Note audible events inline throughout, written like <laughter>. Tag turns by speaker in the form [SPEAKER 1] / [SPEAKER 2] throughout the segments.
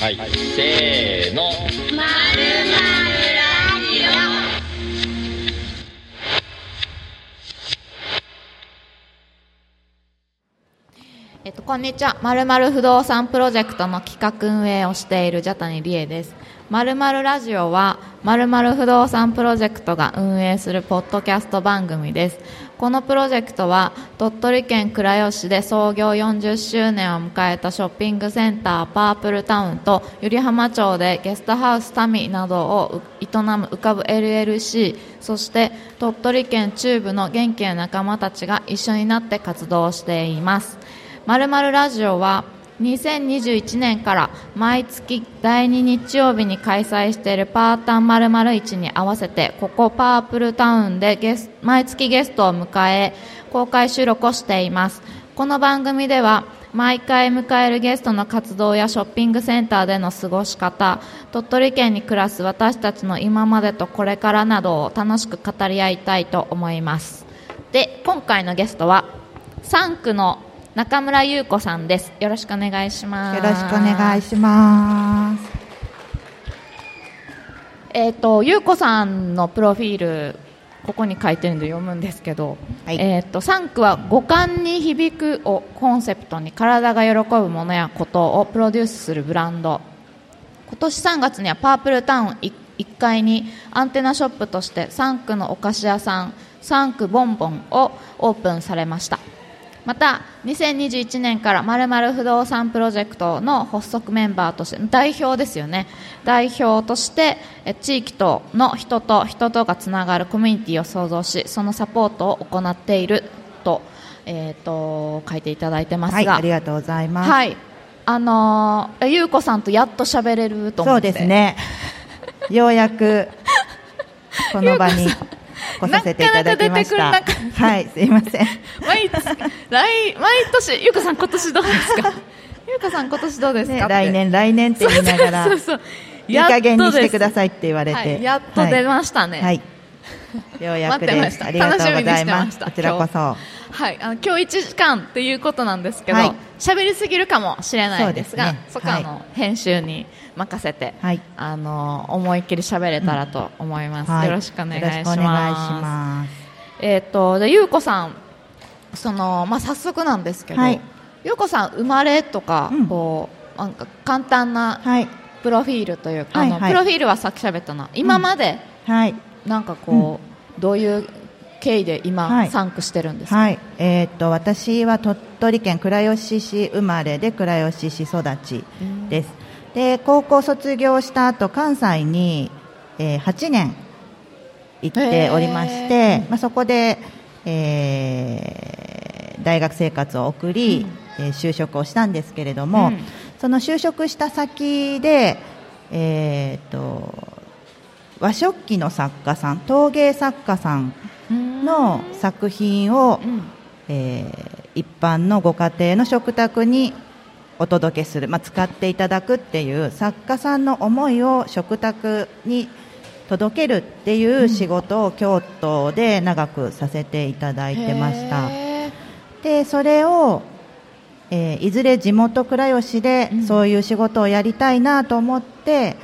[SPEAKER 1] はいせーの
[SPEAKER 2] まるまるラジ
[SPEAKER 3] えっと、こんにちは。まるまる不動産プロジェクトの企画運営をしているジャタニリエです。まるまるラジオは、まるまる不動産プロジェクトが運営するポッドキャスト番組です。このプロジェクトは、鳥取県倉吉市で創業40周年を迎えたショッピングセンターパープルタウンと、百合浜町でゲストハウスタミなどを営む浮かぶ LLC、そして鳥取県中部の元気な仲間たちが一緒になって活動しています。まるラジオは2021年から毎月第2日曜日に開催しているパータンまるまる1に合わせてここパープルタウンでゲス毎月ゲストを迎え公開収録をしています。この番組では毎回迎えるゲストの活動やショッピングセンターでの過ごし方鳥取県に暮らす私たちの今までとこれからなどを楽しく語り合いたいと思います。で今回のゲストは3区の中村優子さんです。よろしくお願いします。
[SPEAKER 4] よろしくお願いします。
[SPEAKER 3] えっ、と優子さんのプロフィールここに書いてるんで読むんですけど、
[SPEAKER 4] はい
[SPEAKER 3] えっ、と3区は五感に響くをコンセプトに体が喜ぶものやことをプロデュースするブランド。今年3月にはパープルタウン1階にアンテナショップとして3区のお菓子屋さん3区ボンボンをオープンされましたまた2021年からまるまる不動産プロジェクトの発足メンバーとして代表ですよね。代表としてえ地域との人と人とがつながるコミュニティを創造しそのサポートを行っていると,、えー、と書いていただいてます
[SPEAKER 4] はい、
[SPEAKER 3] が、
[SPEAKER 4] ありがとうございます。
[SPEAKER 3] はい。あのー、ゆうこさんとやっと喋れると思
[SPEAKER 4] そう
[SPEAKER 3] って
[SPEAKER 4] ですね。ようやくこの場に来させていただきました。
[SPEAKER 3] なかなか出てく
[SPEAKER 4] はい、すいません。
[SPEAKER 3] 毎月来毎年ゆうこさん今年どうですか？<laughs> ゆうこさん今年どうですか、
[SPEAKER 4] ね、来年来年って言いながら、
[SPEAKER 3] そうそうそう
[SPEAKER 4] いい加減にしてくだ
[SPEAKER 3] い
[SPEAKER 4] さいって言われて、
[SPEAKER 3] はい、やっと出ましたね、
[SPEAKER 4] はい。ようやくです。
[SPEAKER 3] 待ってました。
[SPEAKER 4] ありがとうござい
[SPEAKER 3] 楽しみにして
[SPEAKER 4] ま。
[SPEAKER 3] ますした。
[SPEAKER 4] こちらこそ。
[SPEAKER 3] はい、あの今日1時間っていうことなんですけど
[SPEAKER 4] はい。
[SPEAKER 3] 喋、りすぎるかもしれないですが
[SPEAKER 4] そね。
[SPEAKER 3] そこはあの、編集に任せて、
[SPEAKER 4] はい。
[SPEAKER 3] あの思いっきり喋れたらと思います、
[SPEAKER 4] はい。
[SPEAKER 3] よろしくお願いします。
[SPEAKER 4] よろしくお願いします。
[SPEAKER 3] えっ、とでゆうこさんそのまあ早速なんですけど、
[SPEAKER 4] はい。
[SPEAKER 3] ゆうこさん生まれとか、
[SPEAKER 4] うん。
[SPEAKER 3] こうなんか簡単な
[SPEAKER 4] はい。
[SPEAKER 3] プロフィールというか、
[SPEAKER 4] はいはい。
[SPEAKER 3] あのプロフィールはさっき喋ったな。今まで
[SPEAKER 4] はい。
[SPEAKER 3] なんかこう、どういう経緯で今、
[SPEAKER 4] はい。
[SPEAKER 3] サンクしてるんですか、
[SPEAKER 4] はい、えーっと私は鳥取県倉吉市生まれで倉吉市育ちです。で高校卒業した後関西に、えー8年行っておりまして、まあそこで、えー大学生活を送り、えー就職をしたんですけれども、
[SPEAKER 3] うん。
[SPEAKER 4] その就職した先で、えーっと和食器の作家さん陶芸作家さんの作品を、
[SPEAKER 3] うん。
[SPEAKER 4] えー一般のご家庭の食卓にお届けする、まあ、使っていただくっていう作家さんの思いを食卓に届けるっていう仕事を京都で長くさせていただいてました
[SPEAKER 3] へ
[SPEAKER 4] でそれを、えーいずれ地元倉吉で
[SPEAKER 3] うん
[SPEAKER 4] そういう仕事をやりたいなと思って、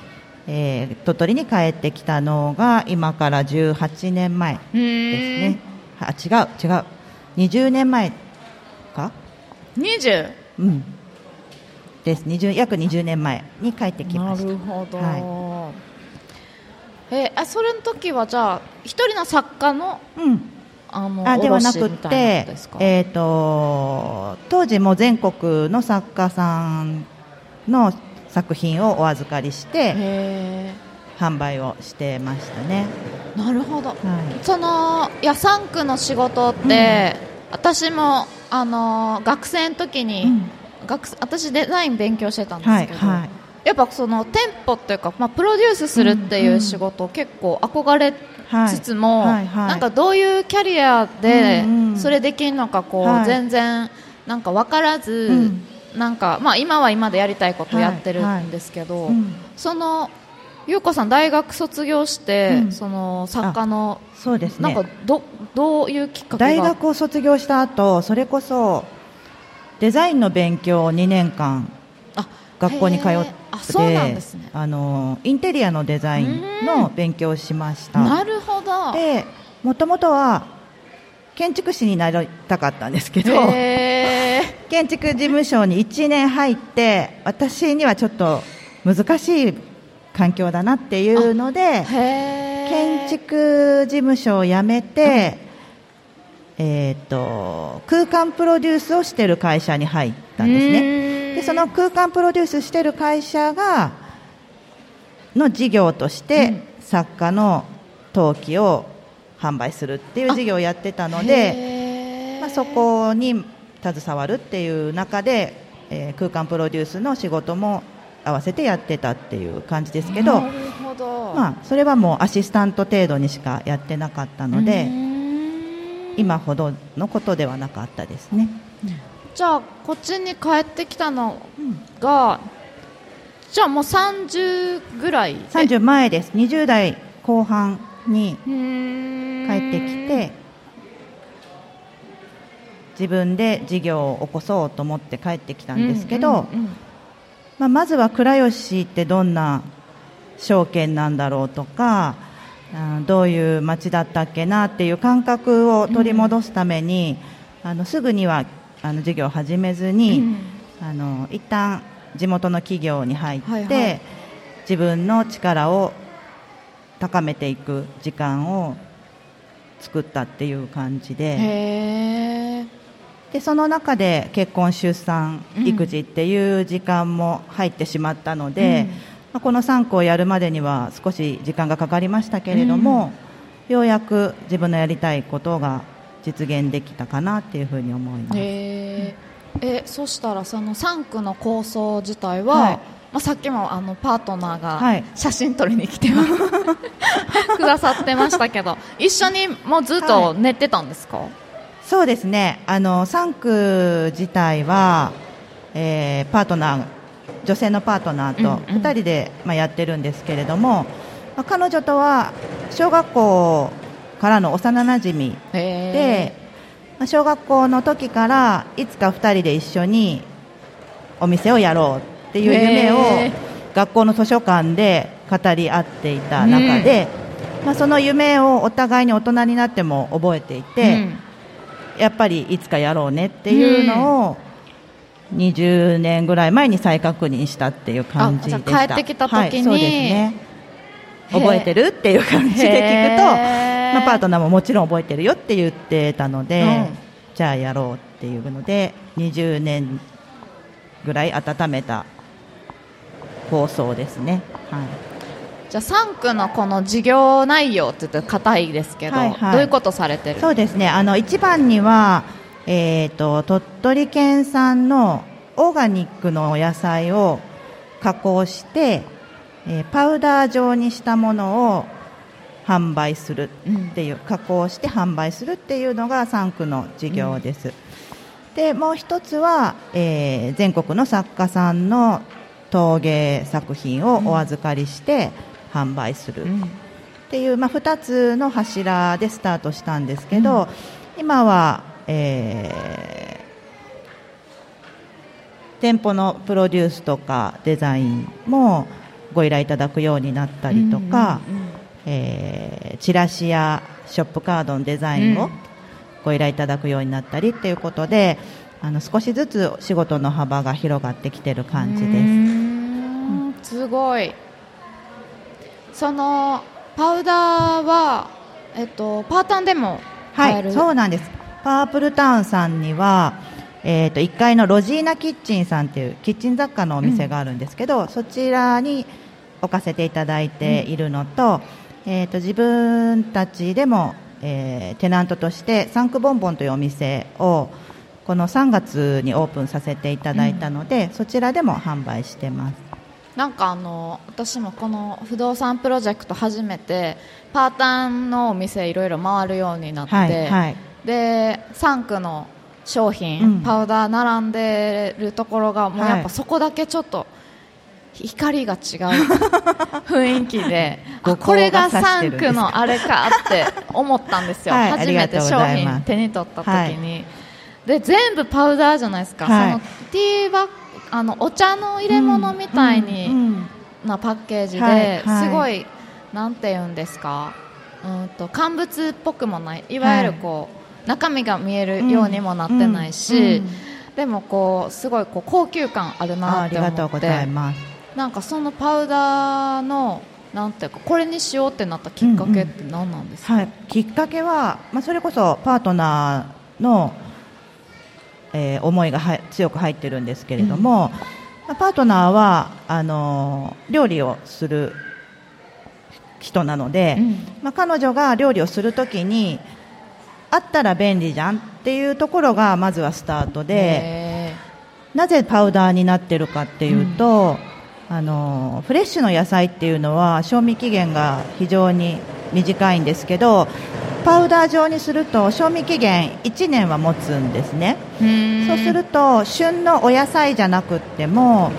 [SPEAKER 4] えー鳥取に帰ってきたのが今から18年前ですね。あ、違う、違う。20年前か
[SPEAKER 3] ？20
[SPEAKER 4] うん。です。20約20年前に帰ってきま
[SPEAKER 3] な
[SPEAKER 4] した。
[SPEAKER 3] るほど、
[SPEAKER 4] は
[SPEAKER 3] えあそれの時はじゃあ一人の作家の
[SPEAKER 4] うん。
[SPEAKER 3] あの
[SPEAKER 4] あ、ではなくてえっ、と、当時も全国の作家さんの作品をお預かりして
[SPEAKER 3] へ
[SPEAKER 4] 販売をしてましたね。
[SPEAKER 3] ーなるほど
[SPEAKER 4] はい。
[SPEAKER 3] そのいや3区の仕事って、私もあの学生の時に、
[SPEAKER 4] うん
[SPEAKER 3] 学生私デザイン勉強してたんで
[SPEAKER 4] はい、
[SPEAKER 3] すけど、
[SPEAKER 4] はい。
[SPEAKER 3] やっぱその店舗っていうか、まあ、プロデュースするっていう仕事、結構憧れ
[SPEAKER 4] はい
[SPEAKER 3] つつも、
[SPEAKER 4] はいはい
[SPEAKER 3] なんかどういうキャリアで
[SPEAKER 4] うんうん。
[SPEAKER 3] それできるのかこう、
[SPEAKER 4] はい。
[SPEAKER 3] 全然なんか分からず、
[SPEAKER 4] うん。
[SPEAKER 3] なんかまあ、今は今でやりたいことをやってるんですけど、
[SPEAKER 4] うん
[SPEAKER 3] その優子さん大学卒業して、
[SPEAKER 4] うん。
[SPEAKER 3] その作家の、
[SPEAKER 4] そうですね。
[SPEAKER 3] なんかどどういうきっかけが？
[SPEAKER 4] 大学を卒業した後それこそデザインの勉強を2年間
[SPEAKER 3] あ
[SPEAKER 4] 学校に通って
[SPEAKER 3] ね。
[SPEAKER 4] あのインテリアのデザインの勉強をしました。
[SPEAKER 3] なるほど。
[SPEAKER 4] でもともとは建築士になりたかったんですけど、
[SPEAKER 3] へ <laughs>
[SPEAKER 4] 建築事務所に1年入って私にはちょっと難しい環境だなっていうので建築事務所を辞めて、えー、と空間プロデュースをしている会社に入ったんですね。
[SPEAKER 3] ね
[SPEAKER 4] でその空間プロデュースしている会社がの事業として、作家の陶器を販売するっていう事業をやってたので、まあ、そこに携わるっていう中で、えー空間プロデュースの仕事も合わせてやってたっていう感じですけど、まあ、それはもうアシスタント程度にしかやってなかったので、今ほどのことではなかったですね。
[SPEAKER 3] じゃあこっちに帰ってきたのが、じゃあもう30ぐらいで。
[SPEAKER 4] 30前です。20代後半に帰ってきて自分で事業を起こそうと思って帰ってきたんですけど、
[SPEAKER 3] うんうんうん。
[SPEAKER 4] まあ、まずは倉吉ってどんな証券なんだろうとかあーどういう街だったっけなっていう感覚を取り戻すために、あのすぐにはあの事業を始めずに、
[SPEAKER 3] うん。
[SPEAKER 4] あの一旦地元の企業に入って、
[SPEAKER 3] はいはい。
[SPEAKER 4] 自分の力を高めていく時間を作ったっていう感じで。でその中で結婚出産
[SPEAKER 3] うん。
[SPEAKER 4] 育児っていう時間も入ってしまったので、まあこの3個をやるまでには少し時間がかかりましたけれども、ようやく自分のやりたいことが実現できたかなっていうふうに思います。
[SPEAKER 3] へー。えそしたらその3区の構想自体は、
[SPEAKER 4] はい。
[SPEAKER 3] まあ、さっきもあのパートナーが
[SPEAKER 4] はい。
[SPEAKER 3] 写真撮りに来てます。<laughs> くださってましたけど一緒にもうずっと寝てたんですか、
[SPEAKER 4] そうですね。あの3区自体は、えーパートナー女性のパートナーと
[SPEAKER 3] うんうん。
[SPEAKER 4] 2人で、まあ、やってるんですけれども、まあ、彼女とは小学校からの幼なじみ
[SPEAKER 3] へ
[SPEAKER 4] で、まあ小学校の時からいつか2人で一緒にお店をやろうっていう夢を学校の図書館で語り合っていた中で、まあ、その夢をお互いに大人になっても覚えていて、
[SPEAKER 3] うん。
[SPEAKER 4] やっぱりいつかやろうねっていうのを20年ぐらい前に再確認したっていう感じでした。
[SPEAKER 3] 帰ってきた時に。
[SPEAKER 4] はい、そうですね。覚えてるっていう感じで聞くと、まあ、パートナーももちろん覚えてるよって言ってたので、
[SPEAKER 3] うん。
[SPEAKER 4] じゃあやろうっていうので20年ぐらい温めた構想ですね、はい、
[SPEAKER 3] じゃあ3区のこの事業内容って言って硬いですけど、
[SPEAKER 4] はいはい。
[SPEAKER 3] どういうことされてる？
[SPEAKER 4] そうですね。あの一番には、えー、と鳥取県産のオーガニックのお野菜を加工して、えーパウダー状にしたものを販売するっていう、加工して販売するっていうのが3区の事業です、でもう一つは、えー全国の作家さんの陶芸作品をお預かりして販売する、
[SPEAKER 3] うん。
[SPEAKER 4] っていう、まあ、2つの柱でスタートしたんですけど、今は、えー店舗のプロデュースとかデザインもご依頼いただくようになったりとか、
[SPEAKER 3] うんうんうん
[SPEAKER 4] えーチラシやショップカードのデザインを
[SPEAKER 3] うん
[SPEAKER 4] ご依頼いただくようになったりっていうことであの少しずつ仕事の幅が広がってきてる感じです。
[SPEAKER 3] んすごいそのパウダーは、えっと、パータンでも
[SPEAKER 4] はい、
[SPEAKER 3] 買える、
[SPEAKER 4] そうなんです。パープルタウンさんには、えっ、と、1階のロジーナキッチンさんっていうキッチン雑貨のお店があるんですけど、そちらに置かせていただいているのと、えっ、と、自分たちでも、えーテナントとしてサンクボンボンというお店をこの3月にオープンさせていただいたので、そちらでも販売してます。
[SPEAKER 3] なんかあの私もこの不動産プロジェクト初めてパータンのお店いろいろ回るようになって、
[SPEAKER 4] はい、はい。
[SPEAKER 3] で3区の商品、
[SPEAKER 4] うん。
[SPEAKER 3] パウダー並んでるところがもう
[SPEAKER 4] はい
[SPEAKER 3] やっぱそこだけちょっと光が違う <laughs> 雰囲気でこれが
[SPEAKER 4] 光が差してるん
[SPEAKER 3] 3
[SPEAKER 4] です
[SPEAKER 3] 区のあれかって思ったんですよ、
[SPEAKER 4] はい
[SPEAKER 3] 初めて商品手に取った時に、で全部パウダーじゃないですか、
[SPEAKER 4] はい。
[SPEAKER 3] そのティーバあのお茶の入れ物みたいに、
[SPEAKER 4] うんうん。
[SPEAKER 3] なパッケージで、
[SPEAKER 4] はいはい。
[SPEAKER 3] すごいなんて言うんですか？うんと乾物っぽくもない。いわゆるこう、中身が見えるようにもなってないし、
[SPEAKER 4] うんうん。
[SPEAKER 3] でもこうすごいこう高級感ある
[SPEAKER 4] あ
[SPEAKER 3] な
[SPEAKER 4] あり
[SPEAKER 3] って思って。
[SPEAKER 4] がとうございます。
[SPEAKER 3] なんかそのパウダーのなんていうかこれにしようってなったきっかけって何なんですか、
[SPEAKER 4] はい、きっかけは、まあ、それこそパートナーの、えー思いがは強く入ってるんですけれども、まあパートナーはあのー料理をする人なので、
[SPEAKER 3] うん。
[SPEAKER 4] まあ、彼女が料理をするときにあったら便利じゃんっていうところがまずはスタートで。
[SPEAKER 3] へ
[SPEAKER 4] なぜパウダーになってるかっていうと、あのフレッシュの野菜っていうのは賞味期限が非常に短いんですけどパウダー状にすると賞味期限1年は持つんですね。
[SPEAKER 3] ー
[SPEAKER 4] そうすると旬のお野菜じゃなくっても、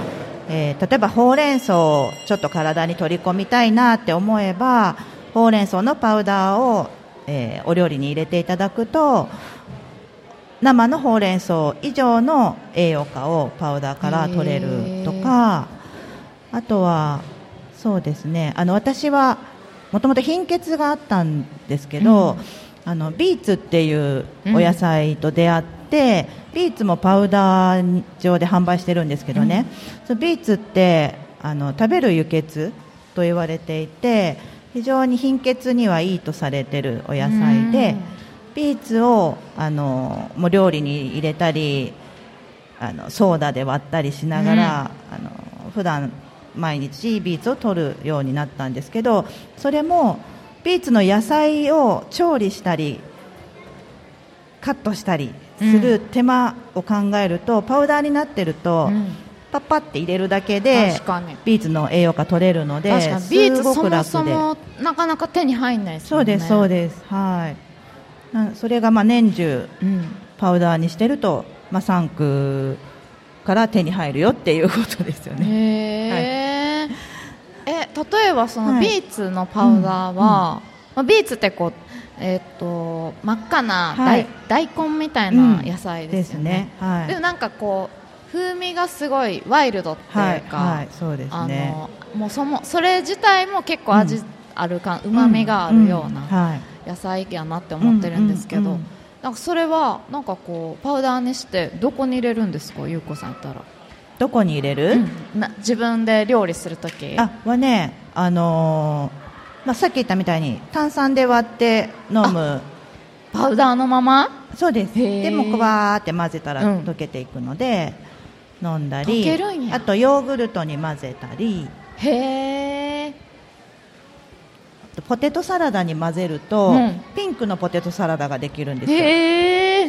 [SPEAKER 4] えー例えばほうれん草をちょっと体に取り込みたいなって思えばほうれん草のパウダーを、えーお料理に入れていただくと生のほうれん草以上の栄養価をパウダーから取れるとかあとはそうですね。あの私はもともと貧血があったんですけど、
[SPEAKER 3] うん。
[SPEAKER 4] あのビーツっていうお野菜と出会って、ビーツもパウダー状で販売してるんですけどね、そうビーツってあの食べる輸血と言われていて非常に貧血にはいいとされてるお野菜で、
[SPEAKER 3] うん。
[SPEAKER 4] ビーツをあのもう料理に入れたりあのソーダで割ったりしながら、あの普段毎日ビーツを取るようになったんですけどそれもビーツの野菜を調理したりカットしたりする手間を考えると、パウダーになってると、
[SPEAKER 3] うん
[SPEAKER 4] パッパって入れるだけで
[SPEAKER 3] 確かに
[SPEAKER 4] ビーツの栄養価取れるので
[SPEAKER 3] 確かにビーツ
[SPEAKER 4] すごく
[SPEAKER 3] そも
[SPEAKER 4] 楽で
[SPEAKER 3] そもなかなか手に入んないですもね
[SPEAKER 4] そうですそうですはいそれがまあ年中パウダーにしてると、まあ、3区から手に入るよっていうことですよね。
[SPEAKER 3] へーえ例えばそのビーツのパウダーは、まあ、ビーツってこう、えーっと真っ赤な
[SPEAKER 4] はい
[SPEAKER 3] 大,、根みたいな野菜ですよね,、
[SPEAKER 4] でねはい
[SPEAKER 3] でもなんかこう風味がすごいワイルドっていう
[SPEAKER 4] はい、
[SPEAKER 3] か、
[SPEAKER 4] はい、そうです
[SPEAKER 3] あ
[SPEAKER 4] ね。
[SPEAKER 3] のもうそもそれ自体も結構味
[SPEAKER 4] うん。
[SPEAKER 3] あるかうまみがあるよう
[SPEAKER 4] うん
[SPEAKER 3] な
[SPEAKER 4] はい、
[SPEAKER 3] 野菜やなって思ってるんですけど、
[SPEAKER 4] うんうんうん。
[SPEAKER 3] なんかそれはなんかこうパウダーにしてどこに入れるんですか？ゆうこさんやったら、
[SPEAKER 4] どこに入れる？
[SPEAKER 3] な自分で料理するとき
[SPEAKER 4] あ、はね、あのーまあさっき言ったみたいに炭酸で割って飲む。
[SPEAKER 3] パウダーのまま？
[SPEAKER 4] そうです。でもこうバーって混ぜたら
[SPEAKER 3] うん。
[SPEAKER 4] 溶けていくので、飲んだり、あとヨーグルトに混ぜたり、
[SPEAKER 3] へえ。
[SPEAKER 4] ポテトサラダに混ぜると、
[SPEAKER 3] うん。
[SPEAKER 4] ピンクのポテトサラダができるんですよ。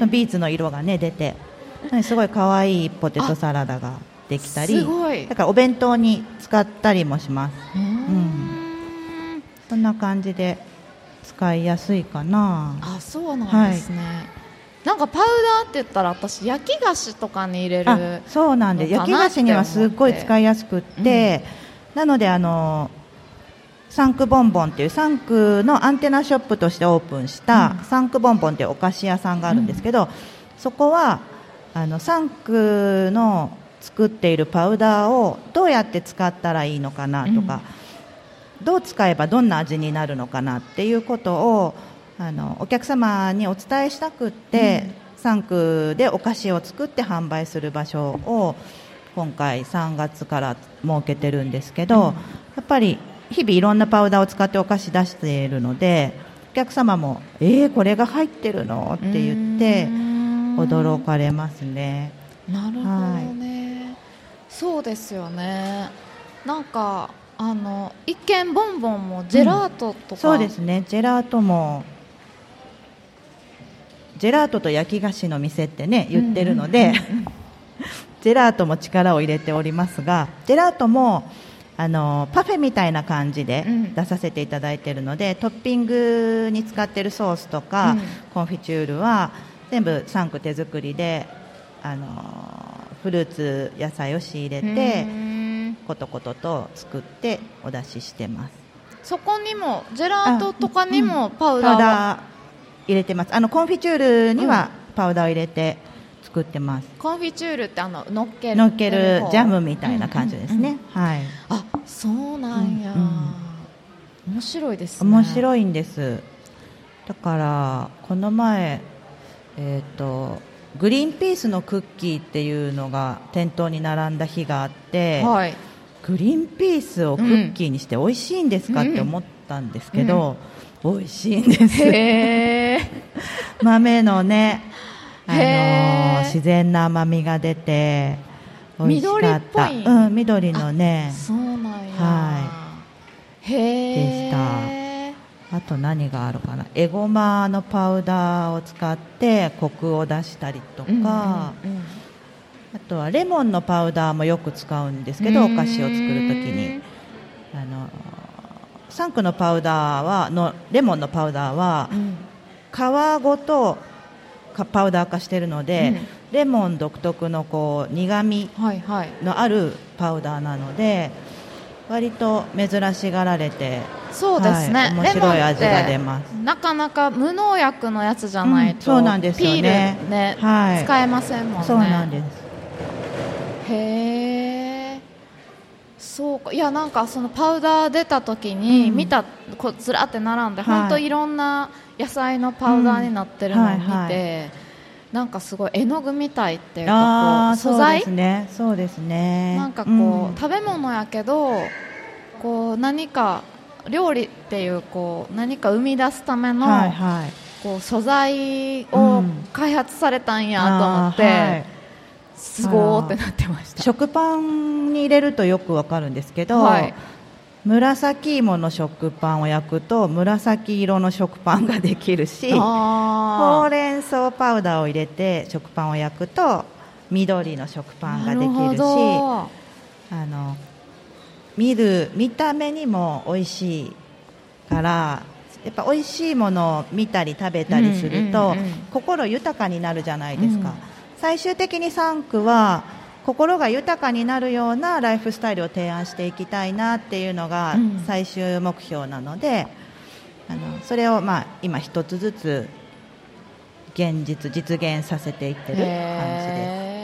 [SPEAKER 4] そのビーツの色がね出て、すごい可愛いポテトサラダができたり、
[SPEAKER 3] すごい。
[SPEAKER 4] だからお弁当に使ったりもします。
[SPEAKER 3] うーん。
[SPEAKER 4] そんな感じで使いやすいかな。
[SPEAKER 3] あそうなんですね、なんかパウダーって言ったら私焼き菓子とかに入れる
[SPEAKER 4] あそうなんで焼き菓子にはすっごい使いやすくって、なのであのサンクボンボンっていうサンクのアンテナショップとしてオープンした、
[SPEAKER 3] うん。
[SPEAKER 4] サンクボンボンっていうお菓子屋さんがあるんですけど、そこはあのサンクの作っているパウダーをどうやって使ったらいいのかなとか、どう使えばどんな味になるのかなっていうことをあのお客様にお伝えしたくって、3区でお菓子を作って販売する場所を今回3月から設けてるんですけど、やっぱり日々いろんなパウダーを使ってお菓子出しているのでお客様も「えー、これが入ってるの?」って言って驚かれますね。
[SPEAKER 3] なるほどね、そうですよね。なんかあの一見ボンボンもジェラートとか、
[SPEAKER 4] そうですね。ジェラートもジェラートと焼き菓子の店ってね言ってるので、<laughs> ジェラートも力を入れておりますがジェラートもあのパフェみたいな感じで
[SPEAKER 3] うん。
[SPEAKER 4] 出させていただいているので、トッピングに使っているソースとか、
[SPEAKER 3] うん。
[SPEAKER 4] コンフィチュールは全部3区手作りであのフルーツ野菜を仕入れ
[SPEAKER 3] う
[SPEAKER 4] てコトコトと作ってお出ししてます。
[SPEAKER 3] そこにもジェラートとかにもパウダーは
[SPEAKER 4] パウダー入れてます。あのコンフィチュールにはパウダーを入れて作ってます。
[SPEAKER 3] コンフィチュールってあの乗っける。
[SPEAKER 4] 乗っける
[SPEAKER 3] 方
[SPEAKER 4] ジャムみたいな感じですね、
[SPEAKER 3] うんうんうん。
[SPEAKER 4] はい。
[SPEAKER 3] あそうなんや、
[SPEAKER 4] うん
[SPEAKER 3] 面白いですね。
[SPEAKER 4] 面白いんです。だからこの前えっ、とグリーンピースのクッキーっていうのが店頭に並んだ日があって、
[SPEAKER 3] はい。
[SPEAKER 4] グリーンピースをクッキーにして美味しいんですかって思ったんですけど、美味しいんです。豆のね、あの自然な甘みが出て美味しかった。
[SPEAKER 3] 緑
[SPEAKER 4] うん、緑のね。
[SPEAKER 3] そうなんや。
[SPEAKER 4] は
[SPEAKER 3] へえ
[SPEAKER 4] でした。あと何があるかな。エゴマのパウダーを使ってコクを出したりとか、
[SPEAKER 3] うんうんうん。
[SPEAKER 4] あとはレモンのパウダーもよく使うんですけどお菓子を作るときに。あのサンクのパウダーはのレモンのパウダーは
[SPEAKER 3] うん
[SPEAKER 4] 皮ごとかパウダー化しているので、
[SPEAKER 3] うん。
[SPEAKER 4] レモン独特のこう苦み
[SPEAKER 3] はいはい。
[SPEAKER 4] のあるパウダーなので割と珍しがられて
[SPEAKER 3] そうですね、
[SPEAKER 4] はい面白い味が出ます。
[SPEAKER 3] なかなか無農薬のやつじゃないと、
[SPEAKER 4] うんそうなんですよね。
[SPEAKER 3] ピールね、
[SPEAKER 4] はい。
[SPEAKER 3] 使えませんもんね。
[SPEAKER 4] そうなんです。
[SPEAKER 3] へえそうか。いやなんかそのパウダー出た時に
[SPEAKER 4] うん。
[SPEAKER 3] 見た、こうずらって並んで、
[SPEAKER 4] はい。
[SPEAKER 3] 本当いろんな野菜のパウダーになってるのを見て、
[SPEAKER 4] うん。はいは
[SPEAKER 3] なんかすごい絵の具みたいっていうかこう素材？
[SPEAKER 4] そうですね。そうですね。
[SPEAKER 3] なんかこう、
[SPEAKER 4] うん。
[SPEAKER 3] 食べ物やけどこう何か料理っていうこう何か生み出すための、
[SPEAKER 4] はいはい。
[SPEAKER 3] こう素材
[SPEAKER 4] う
[SPEAKER 3] を
[SPEAKER 4] ん。
[SPEAKER 3] 開発されたんやと思って、
[SPEAKER 4] あーはい
[SPEAKER 3] すごーってなってました。
[SPEAKER 4] 食パンに入れるとよくわかるんですけど、
[SPEAKER 3] はい。
[SPEAKER 4] 紫芋の食パンを焼くと紫色の食パンができるしほ
[SPEAKER 3] あ
[SPEAKER 4] うれん草パウダーを入れて食パンを焼くと緑の食パンができ
[SPEAKER 3] なる
[SPEAKER 4] るし
[SPEAKER 3] ほ
[SPEAKER 4] あの見る見た目にも美味しいからやっぱ美味しいものを見たり食べたりすると、心豊かになるじゃないですか、
[SPEAKER 3] うん
[SPEAKER 4] 最終的に3区は心が豊かになるようなライフスタイルを提案していきたいなっていうのが
[SPEAKER 3] うん
[SPEAKER 4] 最終目標なので、あのそれをまあ今一つずつ現実実現させていってる感じです。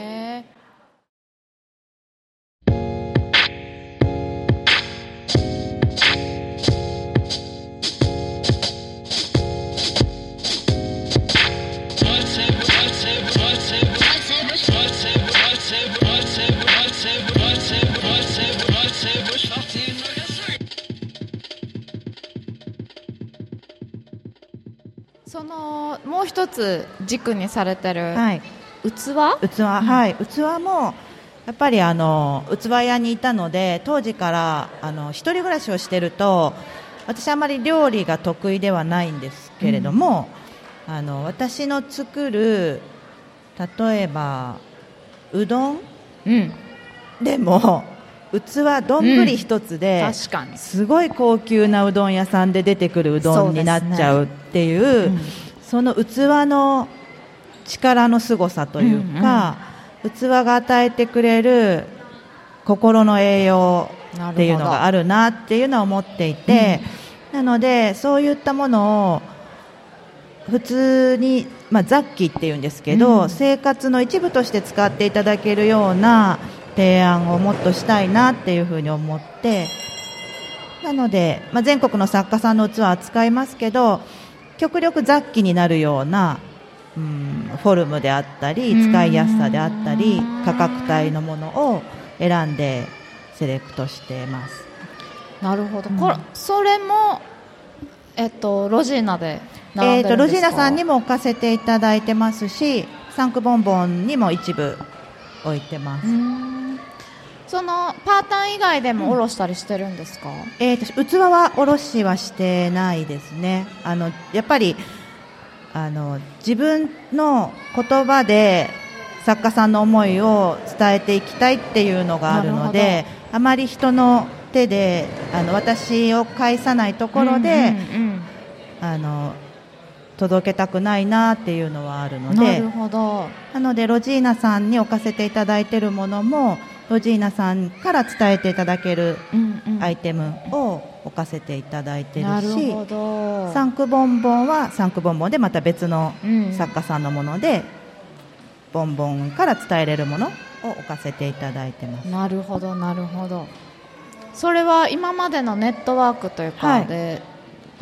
[SPEAKER 3] そのもう一つ軸にされてる
[SPEAKER 4] はい。
[SPEAKER 3] 器、
[SPEAKER 4] 器、はい、器もやっぱりあの器屋にいたので当時からあの一人暮らしをしてると私あまり料理が得意ではないんですけれども、あの私の作る例えばうどん
[SPEAKER 3] うん、
[SPEAKER 4] でも器丼一つで、
[SPEAKER 3] 確かに。
[SPEAKER 4] すごい高級なうどん屋さんで出てくるうどんになっちゃうっていう
[SPEAKER 3] うん
[SPEAKER 4] その器の力の凄さというか、器が与えてくれる心の栄養っていうのがあるなっていうのは思っていて、なのでそういったものを普通に、まあ、雑記っていうんですけど、
[SPEAKER 3] うん。
[SPEAKER 4] 生活の一部として使っていただけるような提案をもっとしたいなっていうふうに思ってなので、まあ、全国の作家さんの器は扱いますけど極力雑記になるような、うん、フォルムであったり
[SPEAKER 3] うん。
[SPEAKER 4] 使いやすさであったり価格帯のものを選んでセレクトしてます。
[SPEAKER 3] なるほど、
[SPEAKER 4] うん。
[SPEAKER 3] これそれもえっとロジーナで並
[SPEAKER 4] えー、とロジーナさんにも置かせていただいてますしサンクボンボンにも一部置いてます、
[SPEAKER 3] そのパータン以外でもおろしたりしてるんですか、
[SPEAKER 4] えー、と器はおろしはしてないですね。あのやっぱりあの自分の言葉で作家さんの思いを伝えていきたいっていうのがあるのであまり人の手であの私を介さないところで、
[SPEAKER 3] うんうん
[SPEAKER 4] あの届けたくないなっていうのはあるので
[SPEAKER 3] うんなるほど。
[SPEAKER 4] なのでロジーナさんに置かせていただいているものもロジーナさんから伝えていただける
[SPEAKER 3] うんうん。
[SPEAKER 4] アイテムを置かせていただいてる
[SPEAKER 3] なる
[SPEAKER 4] し、
[SPEAKER 3] ほど。
[SPEAKER 4] サンクボンボンはサンクボンボンでまた別の
[SPEAKER 3] うん。
[SPEAKER 4] 作家さんのものでボンボンから伝えれるものを置かせていただいてます。
[SPEAKER 3] なるほどなるほど。それは今までのネットワークというか
[SPEAKER 4] はい。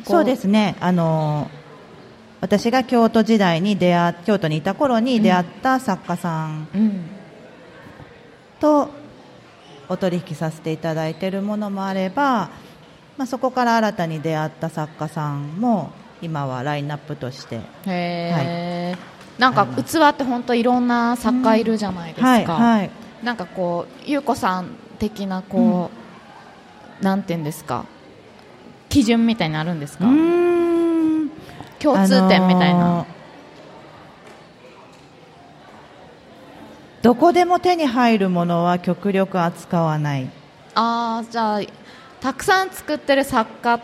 [SPEAKER 4] そうですね。あの私が京都時代に出会京都にいた頃に出会った作家さん
[SPEAKER 3] うん
[SPEAKER 4] とお取引させていただいているものもあれば、まあ、そこから新たに出会った作家さんも今はラインナップとして
[SPEAKER 3] へえ、なんか器って本当いろんな作家いるじゃないですか、
[SPEAKER 4] はいはい。
[SPEAKER 3] なんかこう優子さん的なこう、なんていうんですか？基準みたいになるんですか、共通点みたいな、
[SPEAKER 4] あのーどこでも手に入るものは極力扱わない、
[SPEAKER 3] ああじゃあたくさん作ってる作家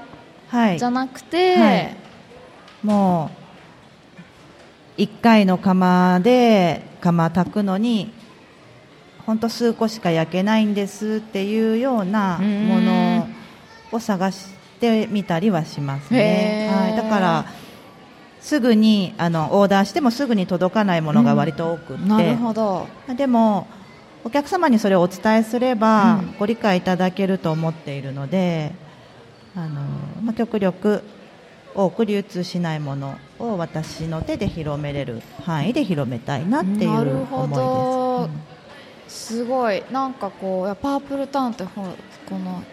[SPEAKER 4] はい。
[SPEAKER 3] じゃなくて、
[SPEAKER 4] はい。もう1回の窯で窯炊くのに本当数個しか焼けないんですっていうようなものを探してみたりはしますね、はい、だからすぐにあのオーダーしてもすぐに届かないものが割と多くって、
[SPEAKER 3] なるほど。
[SPEAKER 4] でもお客様にそれをお伝えすれば、
[SPEAKER 3] うん。
[SPEAKER 4] ご理解いただけると思っているのであの、まあ、極力多く流通しないものを私の手で広めれる範囲で広めたいなっていう
[SPEAKER 3] なるほ
[SPEAKER 4] 思
[SPEAKER 3] ど。
[SPEAKER 4] いです。
[SPEAKER 3] すごい。なんかこうパープルタウンってこの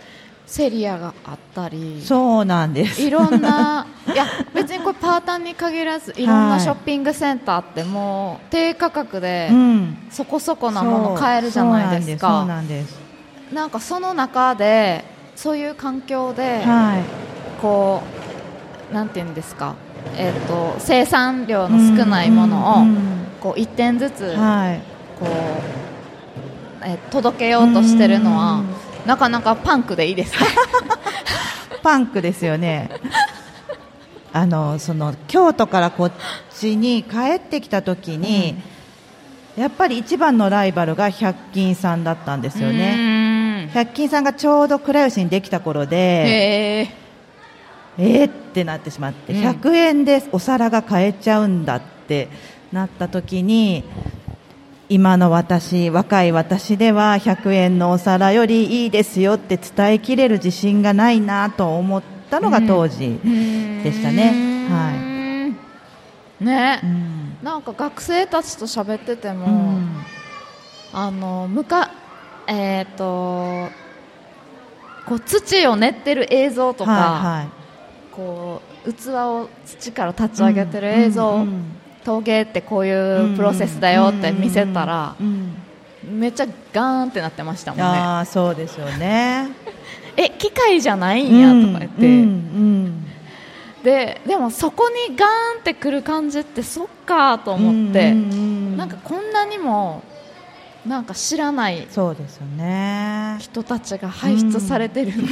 [SPEAKER 3] セリアがあったり。
[SPEAKER 4] そうなんです。
[SPEAKER 3] いろんないや別にこれパータンに限らずいろんなショッピングセンターってもう低価格で
[SPEAKER 4] うん、
[SPEAKER 3] そこそこなもの買えるじゃないです
[SPEAKER 4] そう
[SPEAKER 3] か
[SPEAKER 4] なんです。
[SPEAKER 3] なんかその中でそういう環境でこうなんていうんですか。えっと生産量の少ないものを
[SPEAKER 4] うん
[SPEAKER 3] こう一点ずつ。こうえ届けようとしてるのは
[SPEAKER 4] うん
[SPEAKER 3] なかなかパンクでいいですね。
[SPEAKER 4] パンクですよね。あのその京都からこっちに帰ってきた時に、やっぱり一番のライバルが百均さんだったんですよね。
[SPEAKER 3] ね
[SPEAKER 4] 百均さんがちょうど倉吉にできた頃で、
[SPEAKER 3] へえ。
[SPEAKER 4] えーってなってしまって、
[SPEAKER 3] うん。
[SPEAKER 4] 100円でお皿が買えちゃうんだってなった時に今の私若い私では100円のお皿よりいいですよって伝えきれる自信がないなと思ったのが当時、でしたね。
[SPEAKER 3] はい。ね。
[SPEAKER 4] うん。
[SPEAKER 3] なんか学生たちと喋ってても、
[SPEAKER 4] うん。
[SPEAKER 3] あのむかえっ、とこう土を練ってる映像とか、
[SPEAKER 4] はいはい。
[SPEAKER 3] こう器を土から立ち上げてる映像、陶芸ってこういうプロセスだよって見せたら、めっちゃガーンってなってましたもんね
[SPEAKER 4] ああそうですよね
[SPEAKER 3] え機械じゃないんやとか言って、
[SPEAKER 4] うんうん
[SPEAKER 3] ででもそこにガーンってくる感じってそっかと思って、
[SPEAKER 4] うんうん
[SPEAKER 3] なんかこんなにもなんか知らない
[SPEAKER 4] そうですよね
[SPEAKER 3] 人たちが輩出されてるん、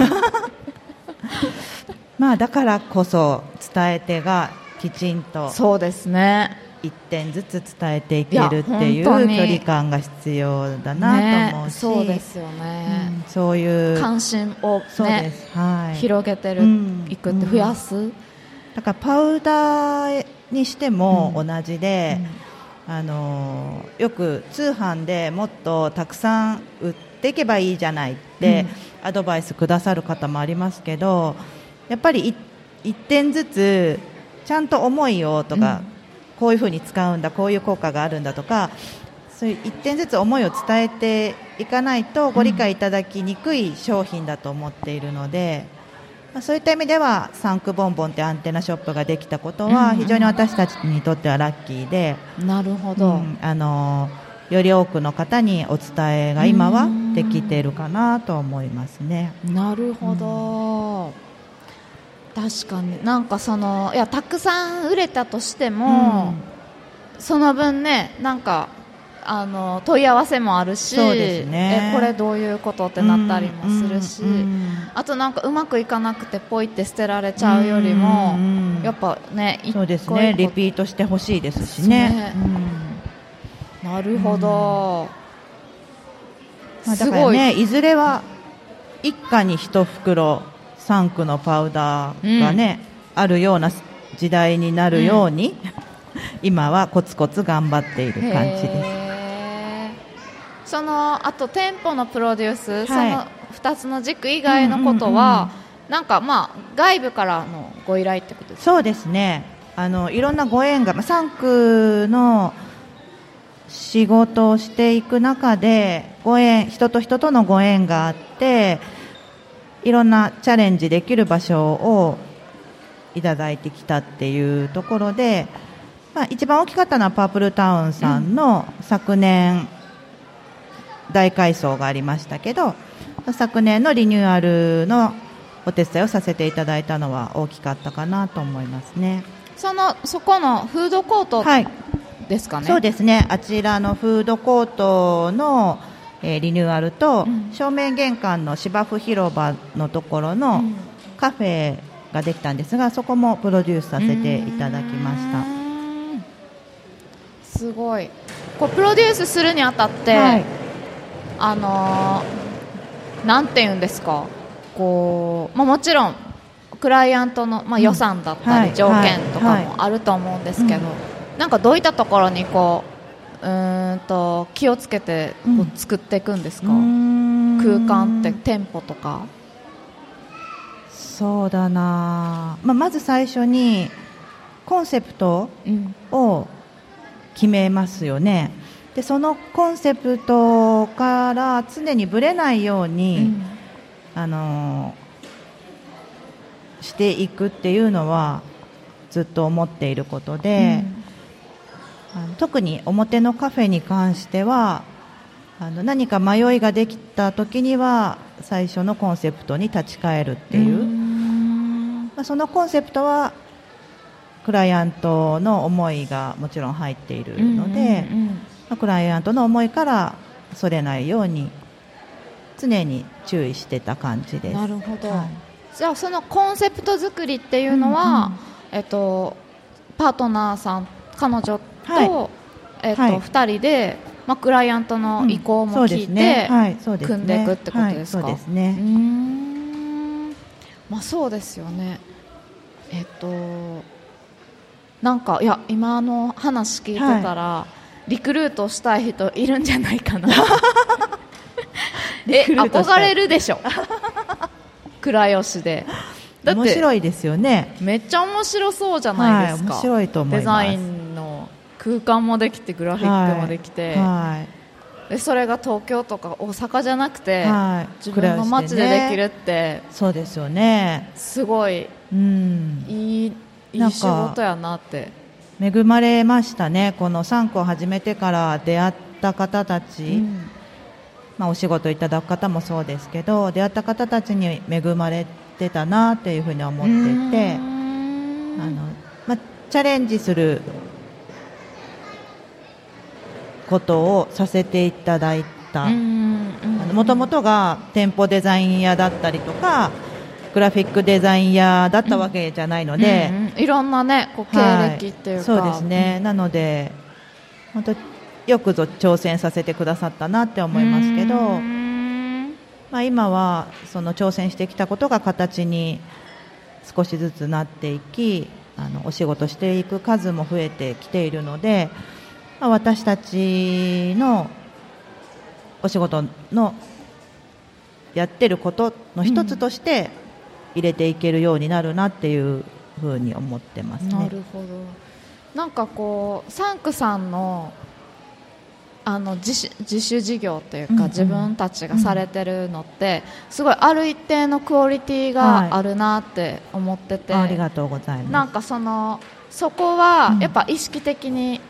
[SPEAKER 4] まあだからこそ伝え手がきちんと
[SPEAKER 3] そうですね。
[SPEAKER 4] 一点ずつ伝えていけるっていう距離感が必要だなと思うし、
[SPEAKER 3] ね、そうですよね、
[SPEAKER 4] うんそういう
[SPEAKER 3] 関心を、
[SPEAKER 4] そうで
[SPEAKER 3] ね、
[SPEAKER 4] す、はい、
[SPEAKER 3] 広げてる、
[SPEAKER 4] うん。
[SPEAKER 3] いくって増やす、
[SPEAKER 4] だからパウダーにしても
[SPEAKER 3] うん。
[SPEAKER 4] 同じで、あのーよく通販でもっとたくさん売っていけばいいじゃないって、アドバイスくださる方もありますけどやっぱりい一点ずつちゃんと思いをとか、こういうふうに使うんだこういう効果があるんだとかそういう一点ずつ思いを伝えていかないとご理解いただきにくい商品だと思っているので。まあそういった意味ではサンクボンボンってアンテナショップができたことは
[SPEAKER 3] うん。
[SPEAKER 4] 非常に私たちにとってはラッキーで、
[SPEAKER 3] なるほど、
[SPEAKER 4] うんあのより多くの方にお伝えが今はできているかなと思いますね。
[SPEAKER 3] なるほど、確かに。なんかそのいやたくさん売れたとしても、その分ねなんかあの問い合わせもあるし
[SPEAKER 4] そうですね。
[SPEAKER 3] えこれどういうことってなったりもするし、
[SPEAKER 4] うんうん
[SPEAKER 3] あとなんかうまくいかなくてポイって捨てられちゃうよりも、
[SPEAKER 4] うんうん
[SPEAKER 3] やっぱね一
[SPEAKER 4] そうですね。リピートしてほしいですしね。
[SPEAKER 3] そうね。なるほど、
[SPEAKER 4] まあ、だからねいずれは一家に一袋3区のパウダーがね、あるような時代になるように、<laughs> 今はコツコツ頑張っている感じです。
[SPEAKER 3] そのあと店舗のプロデュース、
[SPEAKER 4] はい。
[SPEAKER 3] その2つの軸以外のことは、なんかまあ外部からのご依頼ってことですか？
[SPEAKER 4] そうですね。あのいろんなご縁がまあ3区の仕事をしていく中でご縁人と人とのご縁があっていろんなチャレンジできる場所をいただいてきたっていうところで、まあ、一番大きかったのはパープルタウンさんの昨年大改装がありましたけど昨年のリニューアルのお手伝いをさせていただいたのは大きかったかなと思いますね。
[SPEAKER 3] そのそこのフードコート
[SPEAKER 4] はい、
[SPEAKER 3] ですかね、
[SPEAKER 4] そうですね。あちらのフードコートの、えーリニューアルと、
[SPEAKER 3] うん。
[SPEAKER 4] 正面玄関の芝生広場のところの
[SPEAKER 3] うん。
[SPEAKER 4] カフェができたんですが、そこもプロデュースさせていただきまし
[SPEAKER 3] う
[SPEAKER 4] た。
[SPEAKER 3] すごい。こうプロデュースするにあたって、
[SPEAKER 4] はい、
[SPEAKER 3] あのーなんて言うんですか。こう、まあ、もちろんクライアントの、まあ、
[SPEAKER 4] うん。
[SPEAKER 3] 予算だった
[SPEAKER 4] はい。
[SPEAKER 3] り条件とか
[SPEAKER 4] はい。
[SPEAKER 3] もあると思うんですけど、
[SPEAKER 4] うん。
[SPEAKER 3] なんかどういったところにこううーんと気をつけてこ
[SPEAKER 4] うん。
[SPEAKER 3] う作っていくんですか、
[SPEAKER 4] うーん。
[SPEAKER 3] 空間って店舗とか？
[SPEAKER 4] そうだな、まあ、まず最初にコンセプト
[SPEAKER 3] うん。
[SPEAKER 4] を決めますよね。でそのコンセプトから常にぶれないように、あのしていくっていうのはずっと思っていることで、あの特に表のカフェに関してはあの何か迷いができた時には最初のコンセプトに立ち返るっていう、
[SPEAKER 3] ん。
[SPEAKER 4] まあ、そのコンセプトはクライアントの思いがもちろん入っているので、まあクライアントの思いからそれないように常に注意してた感じです。
[SPEAKER 3] なるほど、
[SPEAKER 4] はい。
[SPEAKER 3] じゃあそのコンセプト作りっていうのは、
[SPEAKER 4] うんうん。
[SPEAKER 3] えっと、パートナーさん彼女と,、
[SPEAKER 4] はい。
[SPEAKER 3] えっと
[SPEAKER 4] はい。
[SPEAKER 3] 2人で、まあ、クライアントの意向も聞いて、組んでいくってことですか？
[SPEAKER 4] はい。そう
[SPEAKER 3] まあそうですよね。えっとなんかいや今の話聞いてたら、リクルートしたい人いるんじゃないかな。<laughs> え憧れるでしょ？倉吉で。
[SPEAKER 4] 面白いですよね。
[SPEAKER 3] めっちゃ面白そうじゃないですか、
[SPEAKER 4] はい。面白いと思います。
[SPEAKER 3] デザインの空間もできてグラフィックもできて、
[SPEAKER 4] はい。
[SPEAKER 3] でそれが東京とか大阪じゃなくて、
[SPEAKER 4] はい。
[SPEAKER 3] 自分の街でできる
[SPEAKER 4] ね
[SPEAKER 3] って
[SPEAKER 4] そうですよね。
[SPEAKER 3] すごい
[SPEAKER 4] うん。
[SPEAKER 3] いいいい仕事やなって。
[SPEAKER 4] 恵まれましたね。この3区を始めてから出会った方たち、
[SPEAKER 3] うん。
[SPEAKER 4] まあ、お仕事いただく方もそうですけど出会った方たちに恵まれてたなっていうふうに思っていてあの、まあ、チャレンジすることをさせていただいた。もともとが店舗デザイン屋だったりとかグラフィックデザイン屋だったわけじゃないので、
[SPEAKER 3] うんうん。いろんなねこう経
[SPEAKER 4] はい
[SPEAKER 3] 歴っていうか、
[SPEAKER 4] そうですね、なので本当よくぞ挑戦させてくださったなって思いますけど、まあ、今はその挑戦してきたことが形に少しずつなっていきあのお仕事していく数も増えてきているので、まあ、私たちのお仕事のやってることの一つとして入れていけるようになるなっていうふうに思ってますね。
[SPEAKER 3] なるほど。なんかこうサンクさんのあの自主自主事業というか、
[SPEAKER 4] うんうん。
[SPEAKER 3] 自分たちがされてるのってすごいある一定のクオリティ
[SPEAKER 4] はい。
[SPEAKER 3] があるなって思ってて、
[SPEAKER 4] ありがとうございます。
[SPEAKER 3] なんかそのそこは
[SPEAKER 4] うん。
[SPEAKER 3] やっぱ意識的に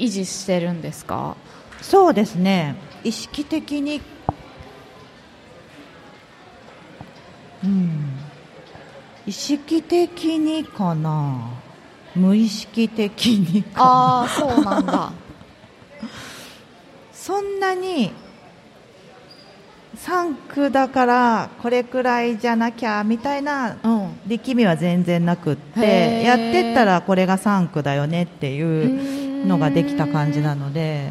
[SPEAKER 3] 維持してるんですか、
[SPEAKER 4] そうですね。意識的に。うん。意識的にかな。無意識的にかな。
[SPEAKER 3] ああそうなんだ。<laughs>
[SPEAKER 4] そんなに3区だからこれくらいじゃなきゃみたいな
[SPEAKER 3] うん
[SPEAKER 4] 力みは全然なくってやってったらこれが3区だよねっていうのができた感じなので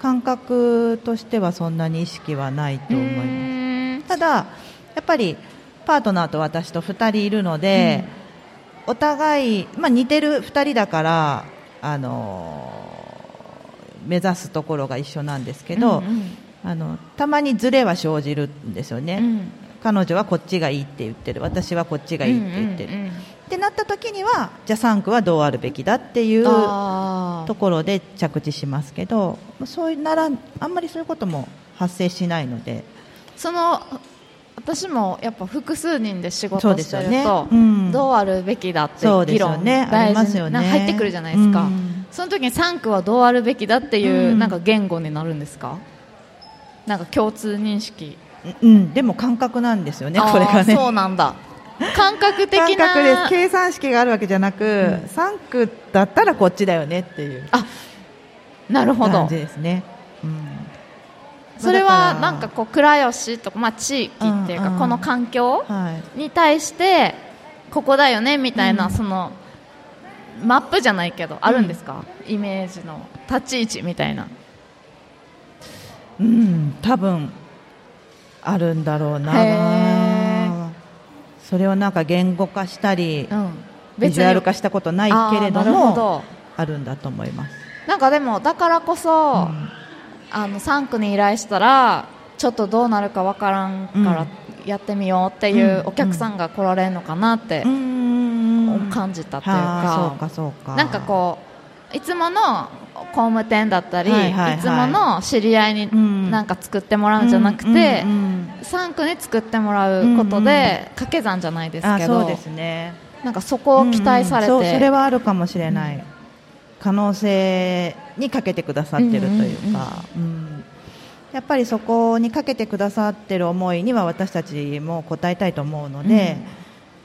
[SPEAKER 4] 感覚としてはそんなに意識はないと思います。ただやっぱりパートナーと私と2人いるので、お互い、まあ、似てる2人だから、あの目指すところが一緒なんですけど、
[SPEAKER 3] うんうん。
[SPEAKER 4] あのたまにズレは生じるんですよね、
[SPEAKER 3] うん。
[SPEAKER 4] 彼女はこっちがいいって言ってる。私はこっちがいいって言ってる、
[SPEAKER 3] うんうんうん
[SPEAKER 4] ってなった時にはじゃあ3区はどうあるべきだっていうところで着地しますけどそういうならあんまりそういうことも発生しないので。
[SPEAKER 3] その私もやっぱ複数人で仕事してると、
[SPEAKER 4] うん。
[SPEAKER 3] どうあるべきだって
[SPEAKER 4] そう
[SPEAKER 3] 議論
[SPEAKER 4] よね。あ
[SPEAKER 3] 大
[SPEAKER 4] りますよね。
[SPEAKER 3] 事になんか入ってくるじゃないですか、
[SPEAKER 4] うん
[SPEAKER 3] その時に3区はどうあるべきだっていう、
[SPEAKER 4] うん。
[SPEAKER 3] なんか言語になるんですか？なんか共通認識。
[SPEAKER 4] うん、でも感覚なんですよね、これがね。
[SPEAKER 3] そうなんだ。感覚的
[SPEAKER 4] 感
[SPEAKER 3] な
[SPEAKER 4] 覚です。計算式があるわけじゃなく、3区だったらこっちだよねっていう
[SPEAKER 3] あなるほど。
[SPEAKER 4] 感じですね。うん。
[SPEAKER 3] それはなんかこう倉吉とか、まあ、地域っていうか、
[SPEAKER 4] うんうん。
[SPEAKER 3] この環境
[SPEAKER 4] はい。
[SPEAKER 3] に対してここだよねみたいな、
[SPEAKER 4] うん。
[SPEAKER 3] そのマップじゃないけどあるんですか、イメージの。立ち位置みたいな。
[SPEAKER 4] うん、多分あるんだろう
[SPEAKER 3] へ
[SPEAKER 4] な。それをなんか言語化したり、
[SPEAKER 3] うん。
[SPEAKER 4] ビジュアル化したことないけれども
[SPEAKER 3] ど。
[SPEAKER 4] あるんだと思います。
[SPEAKER 3] なんかでもだからこそ、
[SPEAKER 4] うん。
[SPEAKER 3] あの3区に依頼したらちょっとどうなるかわからんから
[SPEAKER 4] うん。
[SPEAKER 3] やってみようっていう
[SPEAKER 4] うん。
[SPEAKER 3] お客さんが来られるのかなって
[SPEAKER 4] うん
[SPEAKER 3] 感じたというか。
[SPEAKER 4] うか。
[SPEAKER 3] なんかこういつもの工務店だったり、
[SPEAKER 4] はいはいはい。
[SPEAKER 3] いつもの知り合いに
[SPEAKER 4] ん。
[SPEAKER 3] なんか作ってもらうんじゃなくて、
[SPEAKER 4] うんうんうん。
[SPEAKER 3] 3区に作ってもらうことで掛け算じゃないです
[SPEAKER 4] あ
[SPEAKER 3] けど
[SPEAKER 4] そうですね。
[SPEAKER 3] なんかそこを期待されて、
[SPEAKER 4] うんうんそうそれはあるかもしれない、可能性にかけてくださってるというか、うんやっぱりそこにかけてくださってる思いには私たちも応えたいと思うので、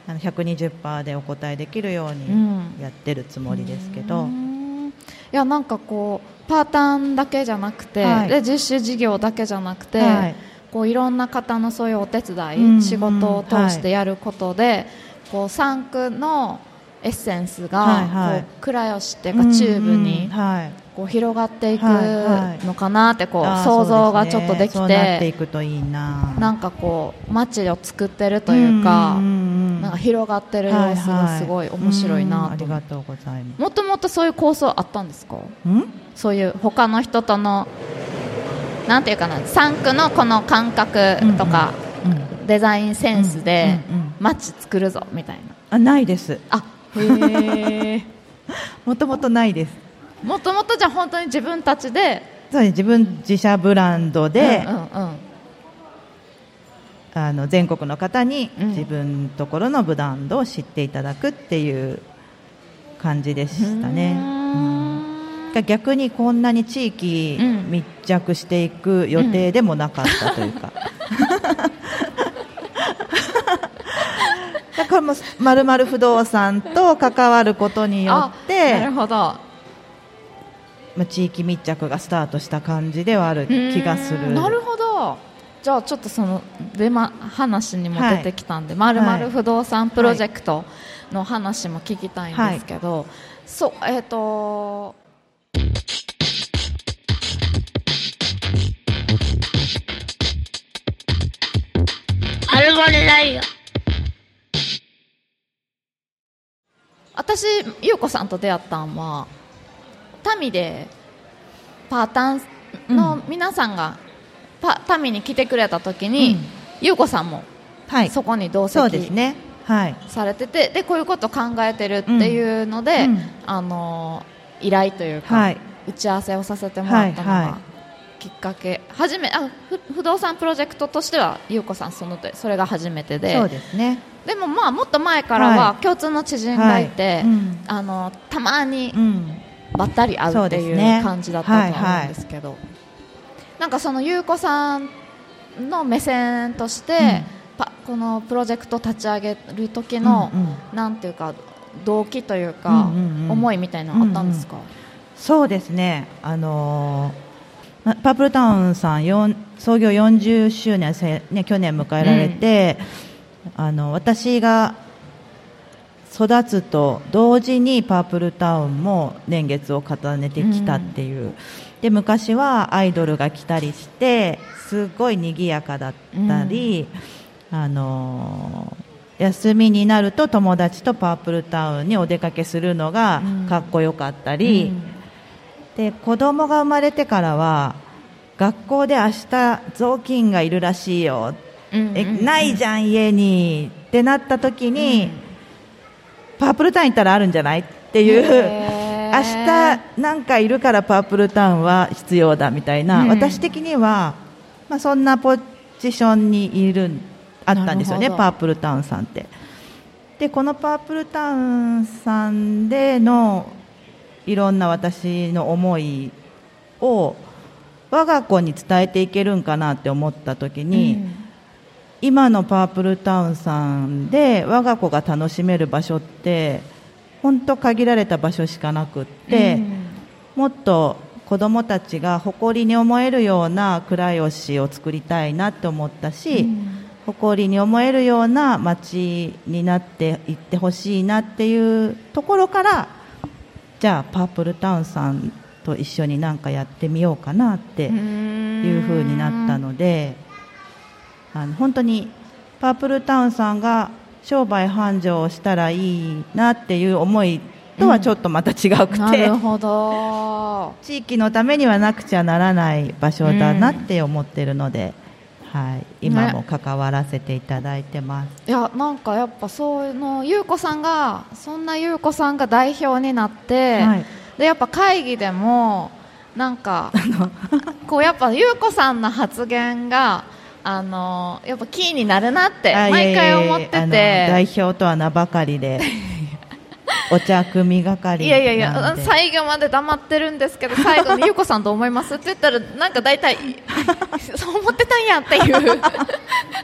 [SPEAKER 4] あの120%でお答えできるよう
[SPEAKER 3] うん。
[SPEAKER 4] にやってるつもりですけど、
[SPEAKER 3] うん。いやなんかこうパーターンだけじゃなくて、
[SPEAKER 4] はい。
[SPEAKER 3] で実習事業だけじゃなくて、
[SPEAKER 4] はい。
[SPEAKER 3] こういろんな方のそういうお手伝い、
[SPEAKER 4] うん。うん
[SPEAKER 3] 仕事を通してやることで、こう3区のエッセンスが、
[SPEAKER 4] はいはい。
[SPEAKER 3] こう倉吉っていうか中部に
[SPEAKER 4] うんうん。はい
[SPEAKER 3] こう広がっていく
[SPEAKER 4] はいはい。
[SPEAKER 3] のかなってこう想像がちょっとでき
[SPEAKER 4] て
[SPEAKER 3] て
[SPEAKER 4] いくといいな。
[SPEAKER 3] なんかこう街を作ってるというか、
[SPEAKER 4] んんうん
[SPEAKER 3] なんか広がってる様子がすごい面白いなと。
[SPEAKER 4] りがとうございま
[SPEAKER 3] もともとそういう構想あったんですか？そういう他の人とのなんていうかな3区のこの感覚とか、
[SPEAKER 4] うん
[SPEAKER 3] デザインセンスで街作るぞみたいな。
[SPEAKER 4] あないです。
[SPEAKER 3] あへえ <laughs>
[SPEAKER 4] もともとないです
[SPEAKER 3] もともとじゃあ本当に自分たちで？
[SPEAKER 4] そう自分自社ブランドで、
[SPEAKER 3] うんうんうん。
[SPEAKER 4] あの全国の方に
[SPEAKER 3] うん。
[SPEAKER 4] 自分ところのブランドを知っていただくっていう感じでしたね。
[SPEAKER 3] うーん。
[SPEAKER 4] が逆にこんなに地域
[SPEAKER 3] うん。
[SPEAKER 4] 密着していく予定でもなかったというか。<laughs> だからもうまるまる不動産と関わることによっ
[SPEAKER 3] な
[SPEAKER 4] て
[SPEAKER 3] る、ほど
[SPEAKER 4] まあ、地域密着がスタートした感じではある気がする。
[SPEAKER 3] なるほど。じゃあちょっとそので、ま、話にも出てきたんで、まるまる不動産プロジェクトの話も聞きたいんですけど、そうえっ、と
[SPEAKER 2] アルバレライオ
[SPEAKER 3] 私優子さんと出会ったんはタミでパータンの皆さんが、パタミに来てくれた時に、
[SPEAKER 4] うん。
[SPEAKER 3] 優子さんも
[SPEAKER 4] はい、
[SPEAKER 3] そこに同
[SPEAKER 4] そうで
[SPEAKER 3] 席
[SPEAKER 4] すね。はい。
[SPEAKER 3] されててでこういうこと考えてるっていうので、
[SPEAKER 4] うん。うん
[SPEAKER 3] あの依頼というか、
[SPEAKER 4] はい。
[SPEAKER 3] 打ち合わせをさせてもらったの
[SPEAKER 4] はいは
[SPEAKER 3] がきっかけ、初めあふ不動産プロジェクトとしては優子さんそのでそれが初めてで。
[SPEAKER 4] そうですね。
[SPEAKER 3] でもまあもっと前からは
[SPEAKER 4] は
[SPEAKER 3] 共通の知人がいて、
[SPEAKER 4] はい。うん。
[SPEAKER 3] あのたまに
[SPEAKER 4] うん。
[SPEAKER 3] ばったり会うっていう感じだったと思うんですけど、なんかその優子さんの目線として、
[SPEAKER 4] うん。
[SPEAKER 3] パこのプロジェクト立ち上げる時の、
[SPEAKER 4] うんうん。
[SPEAKER 3] なんていうか動機というか、
[SPEAKER 4] うんうんうん。
[SPEAKER 3] 思いみたいなのあったんですか、
[SPEAKER 4] そうですね。あのーまパープルタウンさん4創業40周年せね去年迎えられて、あの私が育つと同時にパープルタウンも年月を重ねてきたっていう、で昔はアイドルが来たりしてすごい賑やかだったり、あのー休みになると友達とパープルタウンにお出かけするのが
[SPEAKER 3] うん。
[SPEAKER 4] かっこよかったり、で子供が生まれてからは学校で明日雑巾がいるらしいよ、えないじゃん家に。ってなった時に、パープルタウン行ったらあるんじゃない？っていう。明日なんかいるからパープルタウンは必要だみたいな、
[SPEAKER 3] うん。
[SPEAKER 4] 私的には、まあ、そんなポジションにいるあったんですよねパープルタウンさんって。でこのパープルタウンさんでのいろんな私の思いを我が子に伝えていけるんかなって思った時に、今のパープルタウンさんで我が子が楽しめる場所って本当限られた場所しかなくって、もっと子どもたちが誇りに思えるような倉吉を作りたいなって思ったし、誇りに思えるような街になっていってほしいなっていうところからじゃあパープルタウンさんと一緒になんかやってみようかなっていう風になったのであの本当にパープルタウンさんが商売繁盛をしたらいいなっていう思いとはちょっとまた違くて、
[SPEAKER 3] なるほど。<laughs>
[SPEAKER 4] 地域のためにはなくちゃならない場所だなって思ってるので、はい、今も関わらせていただいてます。
[SPEAKER 3] いやなんかやっぱそういうの優子さんがそんな優子さんが代表になって、
[SPEAKER 4] はい。
[SPEAKER 3] でやっぱ会議でもなんか <laughs> こうやっぱ優子さんの発言があのやっぱキーになるなって
[SPEAKER 4] あ
[SPEAKER 3] 毎回思ってて。
[SPEAKER 4] 代表とは名ばかりで <laughs> お茶組係
[SPEAKER 3] いやいやいや最後まで黙ってるんですけど最後に優子さんどう思いますって言ったら <laughs> なんか大体 <laughs> そう思ってたんやっていう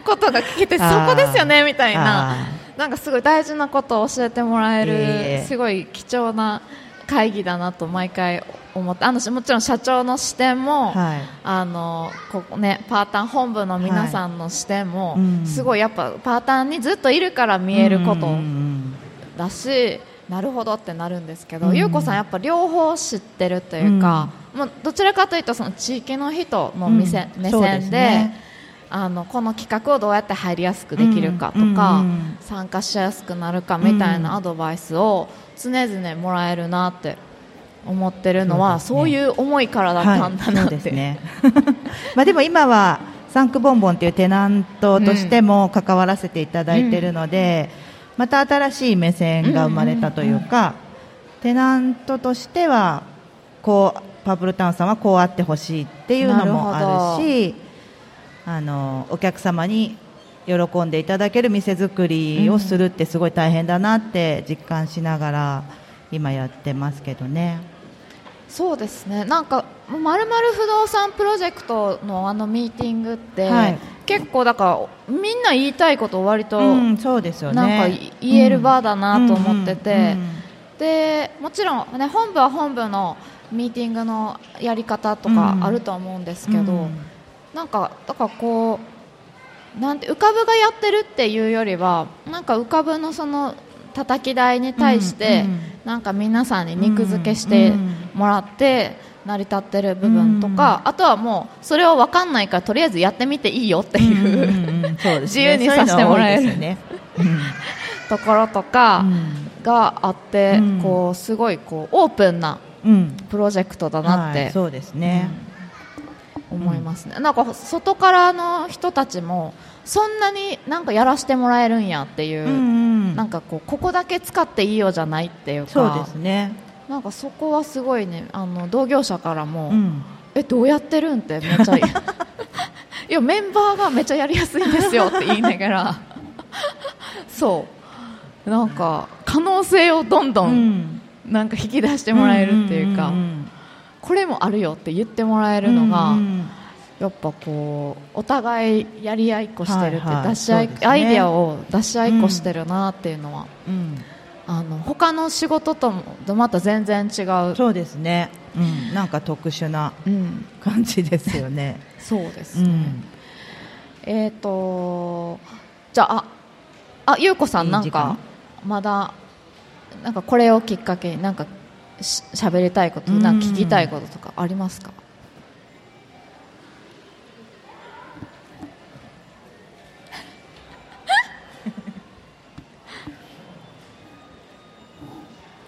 [SPEAKER 3] ことが聞けてそこですよねみたいな。
[SPEAKER 4] あ
[SPEAKER 3] なんかすごい大事なことを教えてもらえるすごい貴重な会議だなと毎回思ってあのもちろん社長の視点も、
[SPEAKER 4] はい。
[SPEAKER 3] あのここね、パータン本部の皆さんの視点も、
[SPEAKER 4] うん。
[SPEAKER 3] すごいやっぱパータンにずっといるから見えること
[SPEAKER 4] うんうん
[SPEAKER 3] だし、なるほどってなるんですけど、
[SPEAKER 4] うん。
[SPEAKER 3] 優子さんやっぱ両方知ってるというか、もうどちらかというとその地域の人の目線,、
[SPEAKER 4] うん。
[SPEAKER 3] 目線で
[SPEAKER 4] ね。
[SPEAKER 3] あのこの企画をどうやって入りやすくできるかとか、
[SPEAKER 4] うんうん
[SPEAKER 3] 参加しやすくなるかみたい
[SPEAKER 4] うん
[SPEAKER 3] なアドバイスを常々もらえるなって思ってるのは
[SPEAKER 4] そ
[SPEAKER 3] そう
[SPEAKER 4] ね
[SPEAKER 3] いう思いからだったんだなって、
[SPEAKER 4] ですね。<laughs> まあでも今はサンクボンボンというテナントとしても関わらせていただいているので、また新しい目線が生まれたというか、テナントとしてはこうパープルタウンさんはこうあってほしいっていうのもあるしあのお客様に喜んでいただける店作りをするってすごい大変だなって実感しながら今やってますけどね。
[SPEAKER 3] そうですね。なんかまるまる不動産プロジェクトのあのミーティングって、
[SPEAKER 4] はい。
[SPEAKER 3] 結構だからみんな言いたいことを割と、
[SPEAKER 4] うん、そうですよね。
[SPEAKER 3] なんか言える場だなと思ってて、
[SPEAKER 4] うんうんうん。
[SPEAKER 3] でもちろん、ね、本部は本部のミーティングのやり方とか
[SPEAKER 4] うん。
[SPEAKER 3] あると思うんですけど、
[SPEAKER 4] うん。
[SPEAKER 3] なんかだからこうなんて浮かぶがやってるっていうよりはなんか浮かぶのその叩き台に対して、なんか皆さんに肉付けしてもらって成り立ってる部分とか、あとはもうそれを分かんないからとりあえずやってみていいよっていう、<laughs> 自由にさせてもらえる
[SPEAKER 4] ね。
[SPEAKER 3] ところとかがあって、
[SPEAKER 4] うん。
[SPEAKER 3] こうすごいこうオープンなプロジェクトだなって
[SPEAKER 4] はいそうですね。
[SPEAKER 3] 思いますね、なんか外からの人たちもそんなになんかやらせてもらえるんやっていう、
[SPEAKER 4] うんうん。
[SPEAKER 3] なんかこうここだけ使っていいよじゃないっていうか
[SPEAKER 4] そうですね。
[SPEAKER 3] なんかそこはすごいねあの同業者からも、
[SPEAKER 4] うん。
[SPEAKER 3] えどうやってるんってめっちゃ <laughs> いやメンバーがめっちゃやりやすいんですよって言いながら。<laughs> そう。なんか可能性をどんど
[SPEAKER 4] うん。ん
[SPEAKER 3] なんか引き出してもらえるっていうか、これもあるよって言ってもらえるのが、
[SPEAKER 4] うんうん
[SPEAKER 3] やっぱこうお互いやり合いっこしてるって、
[SPEAKER 4] はいはい。
[SPEAKER 3] 出し合い、
[SPEAKER 4] そうですね。
[SPEAKER 3] アイデアを出し合いっこしてるなっていうのは、
[SPEAKER 4] うん。
[SPEAKER 3] あの他の仕事ともとまた全然違う、
[SPEAKER 4] そうですね。うん。なんか特殊な
[SPEAKER 3] うん、
[SPEAKER 4] 感じですよね。<laughs>
[SPEAKER 3] そうですね、
[SPEAKER 4] うん。
[SPEAKER 3] えっ、とじゃああゆうこさんなんかまだなんかこれをきっかけになんかし喋りたいこと
[SPEAKER 4] うん
[SPEAKER 3] なんか聞きたいこととかありますか？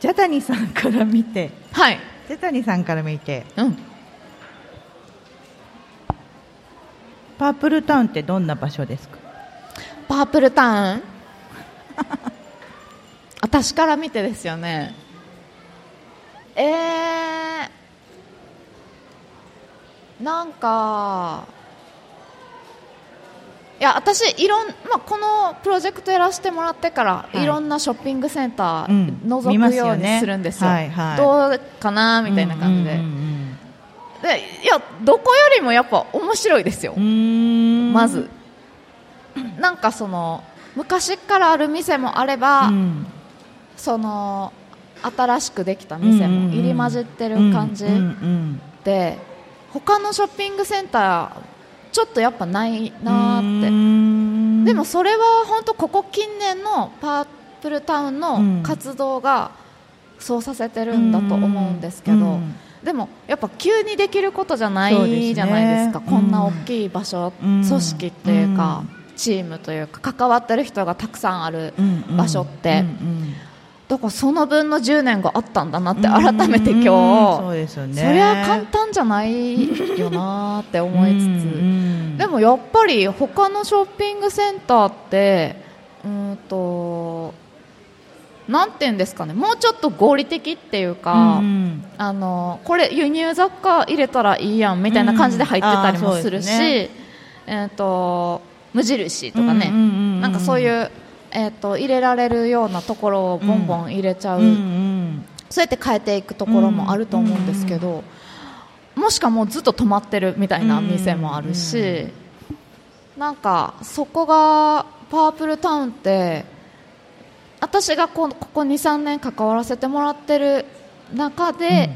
[SPEAKER 4] ジャタニさんから見て。
[SPEAKER 3] はい。
[SPEAKER 4] ジャタニさんから見て。
[SPEAKER 3] うん。
[SPEAKER 4] パープルタウンってどんな場所ですか？
[SPEAKER 3] パープルタウン？<laughs> 私から見てですよね。えー、なんかいや私いろん、まあ、このプロジェクトやらせてもらってから、
[SPEAKER 4] い。
[SPEAKER 3] い、ろんなショッピングセンタ
[SPEAKER 4] うん。
[SPEAKER 3] ー覗くようにするんですよ、
[SPEAKER 4] はいはい。
[SPEAKER 3] どうかなみたいな感じで,、
[SPEAKER 4] うんうん
[SPEAKER 3] でいやどこよりもやっぱ面白いですよ、
[SPEAKER 4] うんうーん。
[SPEAKER 3] まず。なんかその昔からある店もあれば、
[SPEAKER 4] うん。
[SPEAKER 3] その新しくできた店も入り混じってる感じ
[SPEAKER 4] うんうん。
[SPEAKER 3] で他のショッピングセンターちょっとやっぱないなって。
[SPEAKER 4] ん。
[SPEAKER 3] でもそれは本当ここ近年のパープルタウンの活動がそうさせてるんだと思うんですけど、
[SPEAKER 4] うん
[SPEAKER 3] でもやっぱ急にできることじゃないじゃないですか。
[SPEAKER 4] うん
[SPEAKER 3] こんな大きい場所、
[SPEAKER 4] うん。
[SPEAKER 3] 組織っていうか、
[SPEAKER 4] う
[SPEAKER 3] チームというか関わってる人がたくさんある場所って、
[SPEAKER 4] うん
[SPEAKER 3] だからその分の10年があったんだなって
[SPEAKER 4] うん。
[SPEAKER 3] 改めて
[SPEAKER 4] うん
[SPEAKER 3] 今日。
[SPEAKER 4] そうですよね。
[SPEAKER 3] そりゃ簡単じゃないよなって思いつつ、でもやっぱり他のショッピングセンターってうーんとなんていうんですかね。もうちょっと合理的っていうか、
[SPEAKER 4] うん
[SPEAKER 3] あのこれ輸入雑貨入れたらいいやんみたいな感じで入ってたりもするし、
[SPEAKER 4] うんあーそうです
[SPEAKER 3] えー、と無印とかね、
[SPEAKER 4] うんうんうんうん。
[SPEAKER 3] なんかそういう、えー、と入れられるようなところをボンボン入れちゃう、
[SPEAKER 4] うんうん。
[SPEAKER 3] そうやって変えていくところもあると思うんですけど、もしかもうずっと止まってるみたいな店もあるし、なんかそこがパープルタウンって私がこここ23年関わらせてもらってる中で、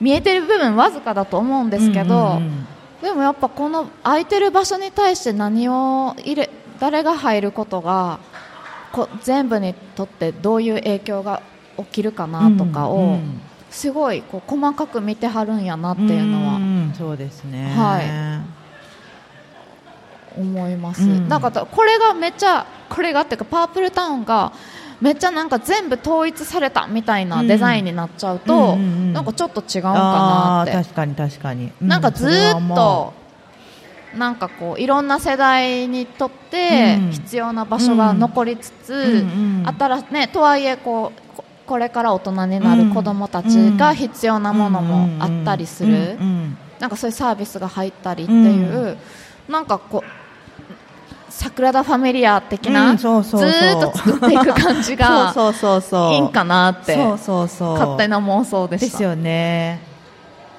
[SPEAKER 3] 見えてる部分わずかだと思うんですけど、
[SPEAKER 4] うんうんうん。
[SPEAKER 3] でもやっぱこの空いてる場所に対して何を入れ誰が入ることがこ全部にとってどういう影響が起きるかなとか
[SPEAKER 4] う
[SPEAKER 3] を
[SPEAKER 4] ん
[SPEAKER 3] すごいこう細かく見てはるんやなっていうのは
[SPEAKER 4] んそうですね。
[SPEAKER 3] は思います、
[SPEAKER 4] うん。
[SPEAKER 3] なんかこれがめっちゃこれがっていうかパープルタウンがめっちゃなんか全部統一されたみたいなデザインになっちゃうと、なんかちょっと違うかなって。
[SPEAKER 4] 確かに確かに、う
[SPEAKER 3] なんかずっ
[SPEAKER 4] 思
[SPEAKER 3] となんかこういろんな世代にとって
[SPEAKER 4] うん。
[SPEAKER 3] 必要な場所が残りつつ、
[SPEAKER 4] うんうん
[SPEAKER 3] 新しねとはいえこうここれから大人になる子どもたちが必要なものもあったりする、なんかそういうサービスが入ったりっていう、なんかこう桜田ファミリア的な、
[SPEAKER 4] うんそうそうそう。
[SPEAKER 3] ずーっと作っていく感じが <laughs>
[SPEAKER 4] そうそうそうそう。
[SPEAKER 3] いいんかなって
[SPEAKER 4] そうそうそう。
[SPEAKER 3] 勝手な妄想でした。
[SPEAKER 4] ですよね。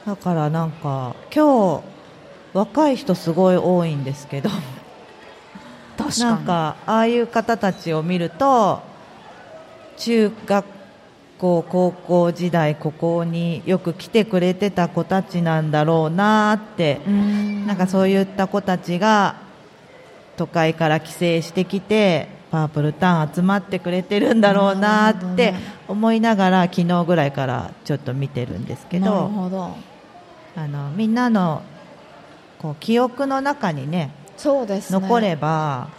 [SPEAKER 4] だからなんか今日若い人すごい多いんですけど。
[SPEAKER 3] 確かに。
[SPEAKER 4] なんかああいう方たちを見ると中学校高校時代ここによく来てくれてた子たちなんだろうなって
[SPEAKER 3] うん。
[SPEAKER 4] なんかそういった子たちが都会から帰省してきてパープルタウン集まってくれてるんだろうなって思いながら昨日ぐらいからちょっと見てるんですけ
[SPEAKER 3] なる
[SPEAKER 4] ど
[SPEAKER 3] ほど。
[SPEAKER 4] あのみんなのこう記憶の中にね
[SPEAKER 3] そうですね。
[SPEAKER 4] 残れば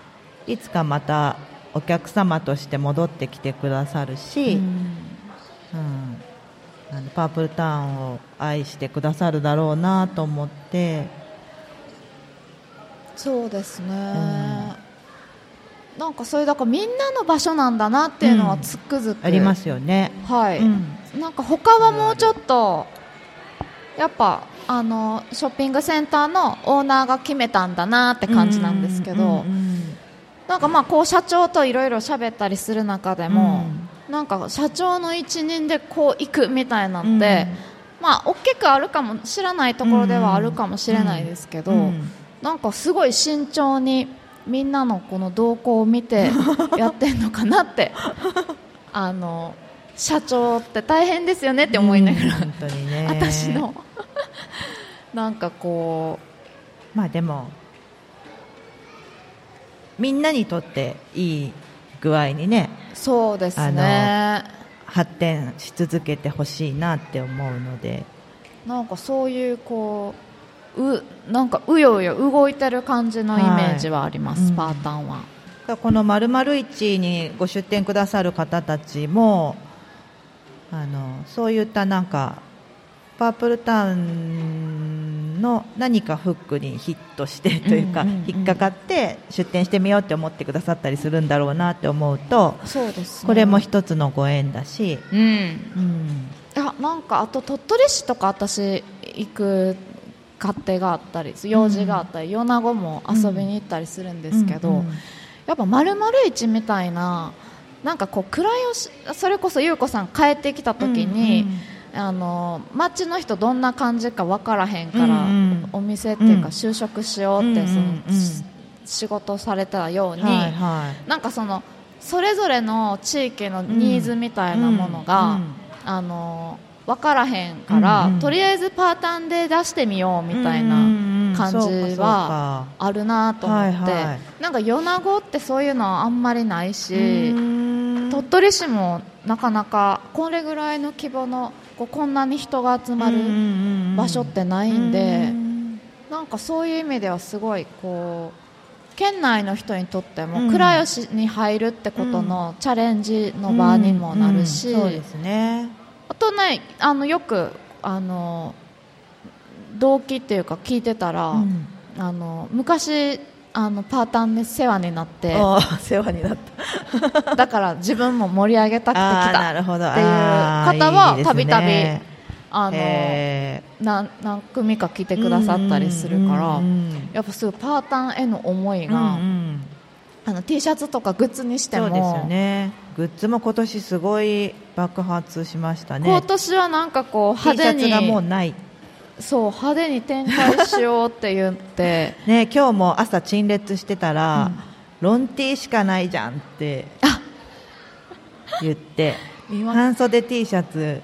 [SPEAKER 4] いつかまたお客様として戻ってきてくださるし、
[SPEAKER 3] う
[SPEAKER 4] うん。んあのパープルタウンを愛してくださるだろうなと思って。
[SPEAKER 3] そうですね、なんかそれだからみんなの場所なんだなっていうのはつくづく、
[SPEAKER 4] ありますよね。
[SPEAKER 3] はい、
[SPEAKER 4] うん。
[SPEAKER 3] なんか他はもうちょっとやっぱあのショッピングセンターのオーナーが決めたんだなって感じなんですけど、
[SPEAKER 4] うんうん
[SPEAKER 3] なんかまあこう社長といろいろ喋ったりする中でも、なんか社長の一任でこう行くみたいなのって、まあ大きくあるかも知らないところではあるかもしれないですけど、
[SPEAKER 4] うん。
[SPEAKER 3] なんかすごい慎重にみんなのこの動向を見て <laughs> やってんのかなってあの社長って大変ですよねって思いながら、
[SPEAKER 4] ね。
[SPEAKER 3] 私のなんかこ
[SPEAKER 4] まあでもみんなにとっていい具合にね
[SPEAKER 3] うそうですね。
[SPEAKER 4] 発展し続けてほしいなって思うので。
[SPEAKER 3] なんかそういうこううなんかうようよ動いてる感じのイメージはあります、
[SPEAKER 4] はい。うん。
[SPEAKER 3] パータンは。
[SPEAKER 4] この〇〇市にご出店くださる方たちもあのそういったなんかパープルタウンの何かフックにヒットしてというか、
[SPEAKER 3] うんうんうん
[SPEAKER 4] 引っかかって出店してみようって思ってくださったりするんだろうなって思うと
[SPEAKER 3] そうですね。
[SPEAKER 4] これも一つのご縁だし、
[SPEAKER 3] うん。
[SPEAKER 4] うん。
[SPEAKER 3] あなんかあと鳥取市とか私行く勝手があったり用事があったり、米子も遊びに行ったりするんですけど、
[SPEAKER 4] うんうん
[SPEAKER 3] やっぱ丸々市みたいななんかこう暗いおしそれこそ優子さん帰ってきた時に、あの街の人どんな感じか分からへんから、
[SPEAKER 4] うんうん。
[SPEAKER 3] お店っていう
[SPEAKER 4] うん。
[SPEAKER 3] か就職しようって、
[SPEAKER 4] うん
[SPEAKER 3] その
[SPEAKER 4] うんうん。
[SPEAKER 3] し仕事されたように、
[SPEAKER 4] はいはい。
[SPEAKER 3] なんかそのそれぞれの地域のニーズみたいなものが、
[SPEAKER 4] うん
[SPEAKER 3] あの分からへんから、
[SPEAKER 4] うんうん。
[SPEAKER 3] とりあえずパータンで出してみようみたいな感じはあるなと思って、
[SPEAKER 4] はいはい。
[SPEAKER 3] なんか米子ってそういうのはあんまりないし、
[SPEAKER 4] うん。
[SPEAKER 3] 鳥取市もなかなかこれぐらいの規模のこうこんなに人が集まる場所ってないんで、
[SPEAKER 4] うん
[SPEAKER 3] なんかそういう意味ではすごいこう県内の人にとっても、
[SPEAKER 4] うん。
[SPEAKER 3] 倉吉に入るってことのチャレンジの場にもなるし、
[SPEAKER 4] そうですね。
[SPEAKER 3] あとねあのよくあの動機っていうか聞いてたら、
[SPEAKER 4] うん。
[SPEAKER 3] あの昔あのパータンで世話になって。
[SPEAKER 4] 世話になった。<laughs>
[SPEAKER 3] だから自分も盛り上げたくて来た。っていう方はたびたびあの、
[SPEAKER 4] え
[SPEAKER 3] な何組か来て
[SPEAKER 4] ー
[SPEAKER 3] くださったりするから、
[SPEAKER 4] うんうん
[SPEAKER 3] やっぱすごいパータンへの思い
[SPEAKER 4] うん
[SPEAKER 3] が、
[SPEAKER 4] うん。
[SPEAKER 3] あの T シャツとかグッズにしても
[SPEAKER 4] そうですよね。グッズも今年すごい爆発しましたね。
[SPEAKER 3] 今年はなんかこう派手
[SPEAKER 4] ャツがもう
[SPEAKER 3] に
[SPEAKER 4] ない
[SPEAKER 3] そう派手に展開しようって言って。<laughs>
[SPEAKER 4] ね今日も朝陳列してたら、ロン T しかないじゃんって言って <laughs> 半袖 T シャツ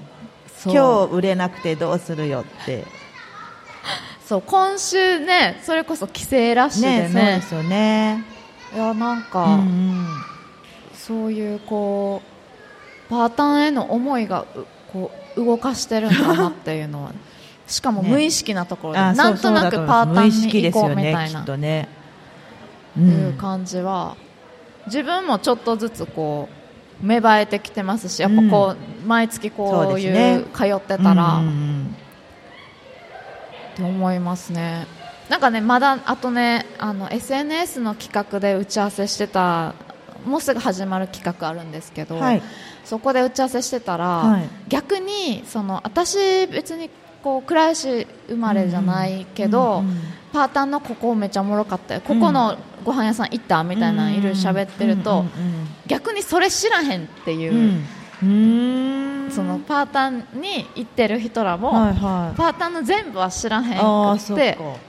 [SPEAKER 4] 今日売れなくてどうするよって。
[SPEAKER 3] そう今週ねそれこそ帰省ラッシュで
[SPEAKER 4] ね。そう
[SPEAKER 3] ね
[SPEAKER 4] ですよね。
[SPEAKER 3] いやなんか、
[SPEAKER 4] うんうん。
[SPEAKER 3] そういうこうパータンへの思いがうこう動かしてるんだなっていうのはしかも
[SPEAKER 4] ね。
[SPEAKER 3] 無意識なところで、
[SPEAKER 4] あ
[SPEAKER 3] なんとなくパータンに行こうみたいな。
[SPEAKER 4] とね。う
[SPEAKER 3] いう感じは、自分もちょっとずつこう芽生えてきてますしやっぱこう、毎月
[SPEAKER 4] そ
[SPEAKER 3] こうい
[SPEAKER 4] う
[SPEAKER 3] 通ってたら、
[SPEAKER 4] うんうん
[SPEAKER 3] って思いますね。なんかねまだあとねあの SNS の企画で打ち合わせしてたもうすぐ始まる企画あるんですけど、
[SPEAKER 4] うんはい
[SPEAKER 3] そこで打ち合わせしてたら、
[SPEAKER 4] はい
[SPEAKER 3] 逆にその私別にこう倉吉生まれじゃないけど、
[SPEAKER 4] うんうん
[SPEAKER 3] パータンのここめっちゃおもろかったよ。ここのご飯屋さん行ったみたいなのいろいろ喋ってると、
[SPEAKER 4] うん
[SPEAKER 3] 逆にそれ知らへんっていう、
[SPEAKER 4] うん。
[SPEAKER 3] そのパータンに行ってる人らも、
[SPEAKER 4] はいはい。
[SPEAKER 3] パータンの全部は知らへん
[SPEAKER 4] っか。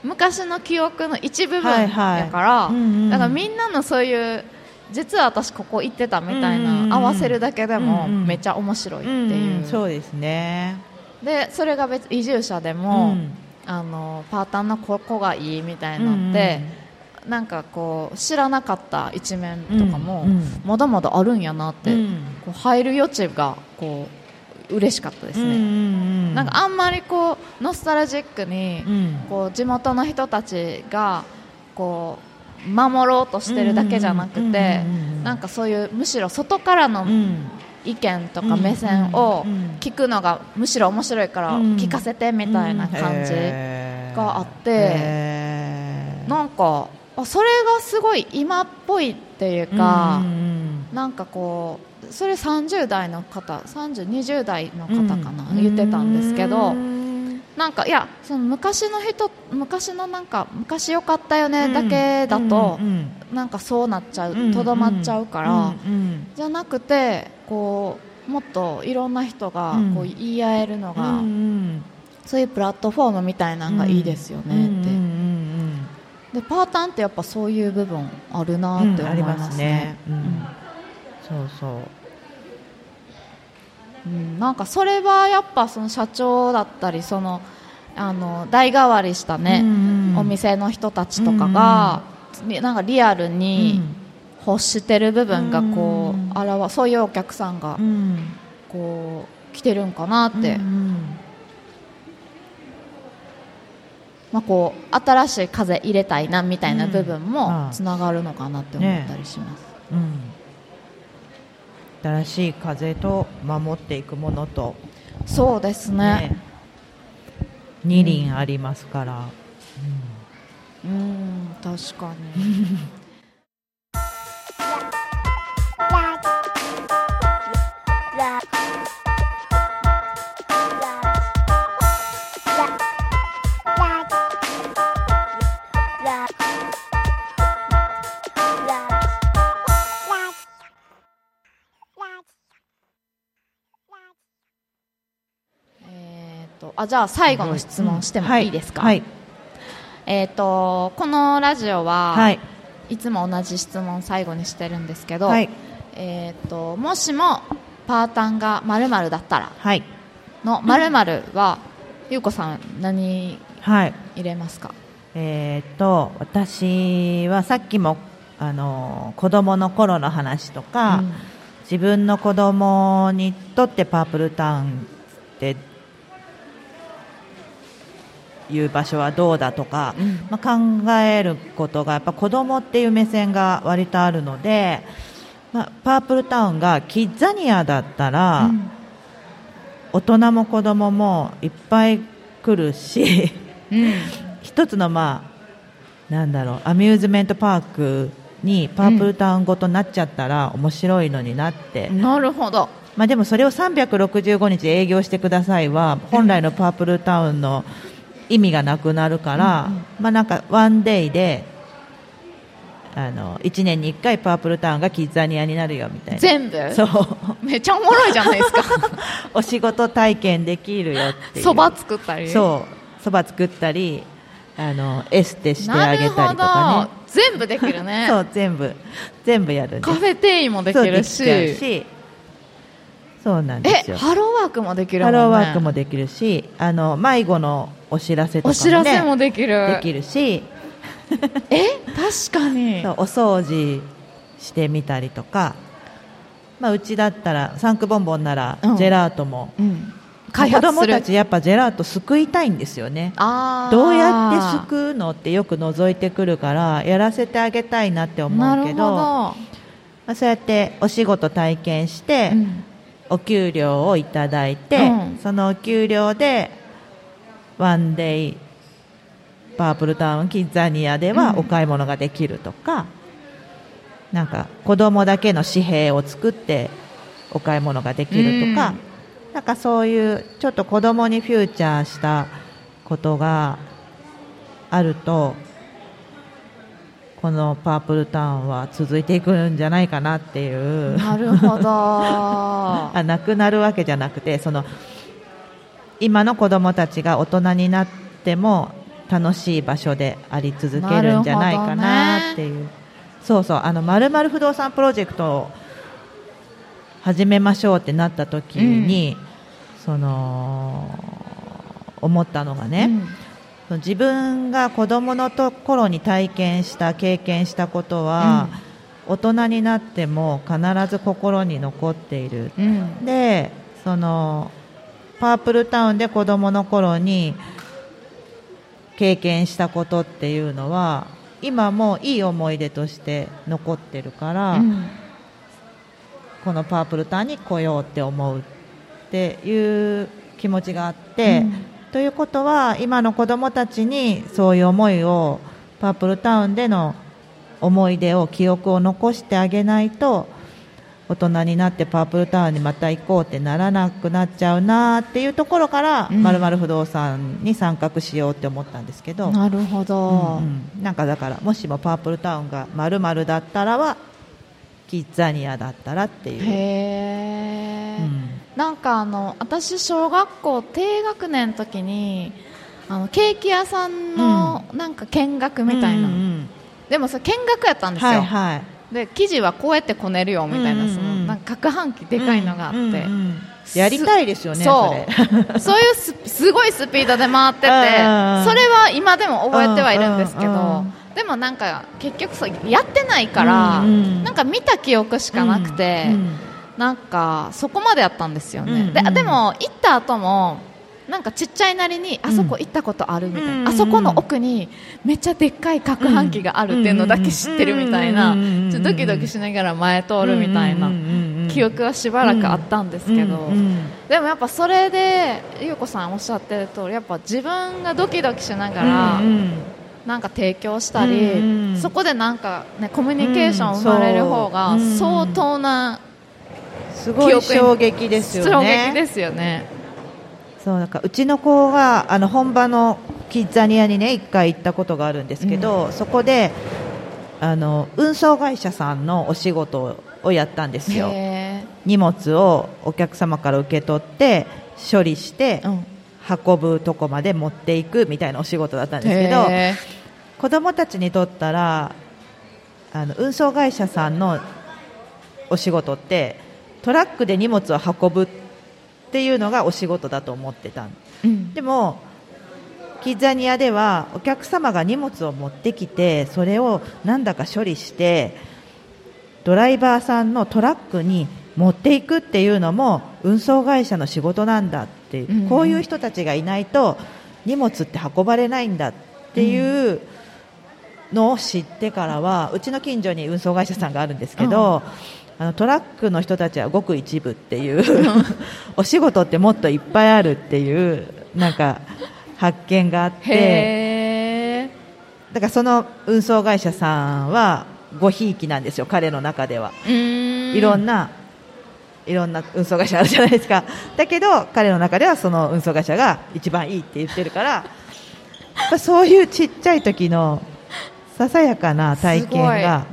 [SPEAKER 3] 昔の記憶の一部分やから、だからみんなのそういう実は私ここ行ってたみたいな、合わせるだけでもめっちゃ面白いっていう、
[SPEAKER 4] そうですね
[SPEAKER 3] でそれが別移住者で
[SPEAKER 4] う
[SPEAKER 3] も、
[SPEAKER 4] ん。
[SPEAKER 3] あのパータンのここがいいみたいなのって、なんかこう知らなかった一面とかも、
[SPEAKER 4] うんうん。
[SPEAKER 3] まだまだあるんやなって、
[SPEAKER 4] うん。
[SPEAKER 3] こう入る余地がこう嬉しかったですね、
[SPEAKER 4] うんうんうん。
[SPEAKER 3] なんかあんまりこうノスタルジックに、
[SPEAKER 4] うん。
[SPEAKER 3] こう地元の人たちがこう守ろうとしてるだけじゃなくて、
[SPEAKER 4] うんうんうんうん。
[SPEAKER 3] なんかそういうむしろ外からの
[SPEAKER 4] うん
[SPEAKER 3] 意見とか目線を聞くのがむしろ面白いから
[SPEAKER 4] うん。
[SPEAKER 3] 聞かせてみたいな感じ、があってなんかあそれがすごい今っぽいっていうか、
[SPEAKER 4] うん
[SPEAKER 3] なんかこうそれ30代の方3020代の方かな、
[SPEAKER 4] うん
[SPEAKER 3] 言ってたんですけど、
[SPEAKER 4] うん
[SPEAKER 3] なんかいやその昔の人昔のなんか昔良かったよね
[SPEAKER 4] うん。
[SPEAKER 3] だけだと、
[SPEAKER 4] うん
[SPEAKER 3] なんかそうなっちゃ
[SPEAKER 4] う
[SPEAKER 3] とどまっちゃうから、じゃなくてこうもっといろんな人が
[SPEAKER 4] うん。
[SPEAKER 3] こう言い合えるのが、そういうプラットフォームみたいなのがいいですよねって、でパータンってやっぱそういう部分あるな
[SPEAKER 4] うん
[SPEAKER 3] って思いますね,、
[SPEAKER 4] すね。うん。そうそう
[SPEAKER 3] うんなんかそれはやっぱその社長だったりそのあの代替わりしたね、
[SPEAKER 4] うん
[SPEAKER 3] お店の人たちとかが、なんかリアルに欲してる部分がこ
[SPEAKER 4] うん
[SPEAKER 3] う、あらわそういうお客さんが
[SPEAKER 4] うん。
[SPEAKER 3] こう来てるんかなって、
[SPEAKER 4] うん
[SPEAKER 3] まあ、こう新しい風入れたいなみたいな部分
[SPEAKER 4] うん。
[SPEAKER 3] もつながるのかなって思ったりします、
[SPEAKER 4] うん新しい風と守っていくものと、
[SPEAKER 3] そうですね。
[SPEAKER 4] ね、二輪ありますから、
[SPEAKER 3] うん。確かに <laughs> じゃあ最後の質問してもいいですか、
[SPEAKER 4] はい。
[SPEAKER 3] えー、とこのラジオは、
[SPEAKER 4] はい。
[SPEAKER 3] い、つも同じ質問を最後にしてるんですけど、
[SPEAKER 4] はい。
[SPEAKER 3] えー、ともしもパータンが〇〇だったら
[SPEAKER 4] はい。
[SPEAKER 3] の〇〇は、ゆうこさん何
[SPEAKER 4] はい。
[SPEAKER 3] 入れますか？
[SPEAKER 4] えー、と私はさっきもあの子供の頃の話とか、
[SPEAKER 3] うん。
[SPEAKER 4] 自分の子供にとってパープルタウンっていう場所はどうだとか、
[SPEAKER 3] うん。
[SPEAKER 4] まあ、考えることがやっぱ子供っていう目線が割とあるので、まあ、パープルタウンがキッザニアだったら、
[SPEAKER 3] うん。
[SPEAKER 4] 大人も子供もいっぱい来るし
[SPEAKER 3] うん。<laughs>
[SPEAKER 4] 一つのまあなんだろうアミューズメントパークにパープルタウンごとなっちゃったら面白いのになって、
[SPEAKER 3] なるほど。
[SPEAKER 4] まあ、でもそれを365日営業してくださいは本来のパープルタウンの意味がなくなるから、まあ、なんかワンデイであの1年に1回パープルタウンがキッザニアになるよみたいな。
[SPEAKER 3] 全部？
[SPEAKER 4] そう。
[SPEAKER 3] めっちゃおもろいじゃないですか。<laughs>
[SPEAKER 4] お仕事体験できるよって
[SPEAKER 3] そば作ったり？
[SPEAKER 4] そう。そば作ったりあのエステしてあげたりとか
[SPEAKER 3] ほど。全部できる
[SPEAKER 4] ね。
[SPEAKER 3] ね <laughs>
[SPEAKER 4] そう全部。全部やる
[SPEAKER 3] カフェ店員もできるし
[SPEAKER 4] そうなんですよ。
[SPEAKER 3] えハローワークもできるね。
[SPEAKER 4] ハローワークもできるしあの迷子のお知らせとかも、ね、
[SPEAKER 3] お知らせもできる。
[SPEAKER 4] できるし。
[SPEAKER 3] え確かに。
[SPEAKER 4] お掃除してみたりとか、まあ、うちだったらサンクボンボンなら
[SPEAKER 3] うん。
[SPEAKER 4] ジェラートも、
[SPEAKER 3] うん。開発する。
[SPEAKER 4] 子供たちやっぱジェラート救いたいんですよね。どうやって救うのってよく覗いてくるからやらせてあげたいなって思うけど。まあ、そうやってお仕事体験して、
[SPEAKER 3] うん
[SPEAKER 4] お給料をいただいて、
[SPEAKER 3] うん。
[SPEAKER 4] そのお給料でワンデイパープルタウンキッザニアでは
[SPEAKER 3] うん。
[SPEAKER 4] お買い物ができるとか、なんか子供だけの紙幣を作ってお買い物ができるとか、なんかそういうちょっと子供にフューチャーしたことがあるとこのパープルタウンは続いていくんじゃないかなっていう。
[SPEAKER 3] なるほど。<laughs>
[SPEAKER 4] あなくなるわけじゃなくてその今の子供たちが大人になっても楽しい場所であり続けるんじゃないかなっていう、そうそうあのまるまる不動産プロジェクトを始めましょうってなった時に、その思ったのがね、その自分が子供のところに体験した経験したことは、大人になっても必ず心に残っている。
[SPEAKER 3] うん。うん
[SPEAKER 4] でそのパープルタウンで子供の頃に経験したことっていうのは今もいい思い出として残ってるから、
[SPEAKER 3] うん。
[SPEAKER 4] このパープルタウンに来ようって思うっていう気持ちがあって、
[SPEAKER 3] うん
[SPEAKER 4] ということは今の子供たちにそういう思いをパープルタウンでの思い出を記憶を残してあげないと大人になってパープルタウンにまた行こうってならなくなっちゃうなっていうところから
[SPEAKER 3] うん。
[SPEAKER 4] まるまる不動産に参画しようって思ったんですけど、
[SPEAKER 3] なるほど、
[SPEAKER 4] うん。うんなんかだからもしもパープルタウンがまるまるだったらはキッザニアだったらっていう。
[SPEAKER 3] なんかあの私小学校低学年の時にあのケーキ屋さんのなんか見学みたいな、
[SPEAKER 4] うんうん
[SPEAKER 3] でもそれ見学やったんですよ、
[SPEAKER 4] はいはい。
[SPEAKER 3] で生地はこうやってこねるよみたいな,、
[SPEAKER 4] うんうんうん。
[SPEAKER 3] そのなんか攪拌機でかいのがあって、
[SPEAKER 4] うんうんうんやりたいですよね
[SPEAKER 3] そう。
[SPEAKER 4] そ
[SPEAKER 3] ういうすすごいスピードで回っててそれ
[SPEAKER 4] うん
[SPEAKER 3] は今でも覚えてはいるんですけど、
[SPEAKER 4] うんうんうん
[SPEAKER 3] でもなんか結局そうやってないから、
[SPEAKER 4] うんうん
[SPEAKER 3] なんか見た記憶しかなくて、
[SPEAKER 4] うん
[SPEAKER 3] なんかそこまでやったんですよね、
[SPEAKER 4] うんうん。
[SPEAKER 3] ででも行った後もなんかちっちゃいなりにあそこ行ったことあるみたいな、
[SPEAKER 4] うん
[SPEAKER 3] あそこの奥にめっちゃでっかい攪拌機があるっていうのだけ知ってるみたいな、ちょっとドキドキしながら前通るみたいな、記憶はしばらくあったんですけど、でもやっぱそれで優子さんおっしゃってる通りやっぱ自分がドキドキしながら、なんか提供したり、そこでなんか、ね、コミュニケーション生まれる方が相当な
[SPEAKER 4] すごい衝撃ですよね。
[SPEAKER 3] 衝撃ですよね。
[SPEAKER 4] そうなんかうちの子があの本場のキッザニアにね一回行ったことがあるんですけど、そこであの運送会社さんのお仕事をやったんですよ。
[SPEAKER 3] へ
[SPEAKER 4] 荷物をお客様から受け取って処理して
[SPEAKER 3] ーうん。
[SPEAKER 4] 運ぶとこまで持っていくみたいなお仕事だったんですけど
[SPEAKER 3] へ
[SPEAKER 4] 子供たちにとったらあの運送会社さんのお仕事ってトラックで荷物を運ぶっていうのがお仕事だと思ってた
[SPEAKER 3] うん。
[SPEAKER 4] でもキッザニアではお客様が荷物を持ってきてそれをなんだか処理してドライバーさんのトラックに持っていくっていうのも運送会社の仕事なんだっていう、
[SPEAKER 3] うんうん。
[SPEAKER 4] こういう人たちがいないと荷物って運ばれないんだっていうのを知ってからはうちの近所に運送会社さんがあるんですけど、あのトラックの人たちはごく一部っていう <laughs> お仕事ってもっといっぱいあるっていうなんか発見があって
[SPEAKER 3] へ
[SPEAKER 4] だからその運送会社さんはごひいきなんですよ彼の中では。いろんないろんな運送会社あるじゃないですか。だけど彼の中ではその運送会社が一番いいって言ってるからそういうちっちゃい時のささやかな体験が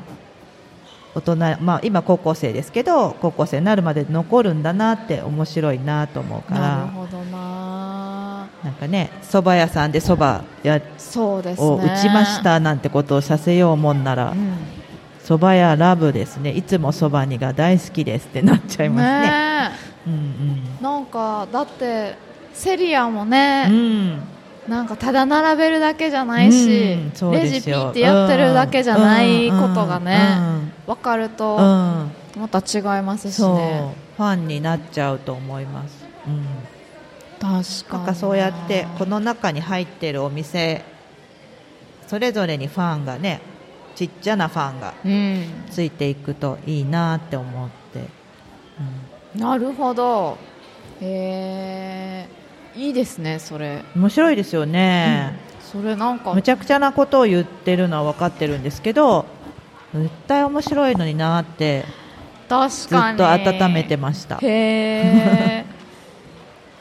[SPEAKER 4] 大人、まあ、今高校生ですけど高校生になるまで残るんだなって面白いなと思うか
[SPEAKER 3] なる
[SPEAKER 4] ら
[SPEAKER 3] ほどな。
[SPEAKER 4] なんかね蕎麦屋さんで蕎麦や
[SPEAKER 3] そうですね。
[SPEAKER 4] を打ちましたなんてことをさせようもんなら
[SPEAKER 3] うん。
[SPEAKER 4] 蕎麦屋ラブですね。いつも蕎麦にが大好きですってなっちゃいますね。
[SPEAKER 3] ね
[SPEAKER 4] うんうん。
[SPEAKER 3] えなんかだってセリアもね、
[SPEAKER 4] うん
[SPEAKER 3] なんかただ並べるだけじゃないし、
[SPEAKER 4] うん
[SPEAKER 3] レジピってやってるだけじゃないことがね、分かる
[SPEAKER 4] う
[SPEAKER 3] と
[SPEAKER 4] んうん。
[SPEAKER 3] また違いますしね。
[SPEAKER 4] ファンになっちゃうと思います、うん、
[SPEAKER 3] 確かに
[SPEAKER 4] なんかそうやってこの中に入ってるお店それぞれにファンがねちっちゃなファンが
[SPEAKER 3] うん。
[SPEAKER 4] ついていくといいなって思って、
[SPEAKER 3] なるほど。へえいいですねそれ。
[SPEAKER 4] うん面白いですよね、
[SPEAKER 3] それなんか。
[SPEAKER 4] むちゃくちゃなことを言ってるのは分かってるんですけど絶対面白いのになって
[SPEAKER 3] 確
[SPEAKER 4] ず
[SPEAKER 3] かに。
[SPEAKER 4] っと温めてました。
[SPEAKER 3] へえ <laughs>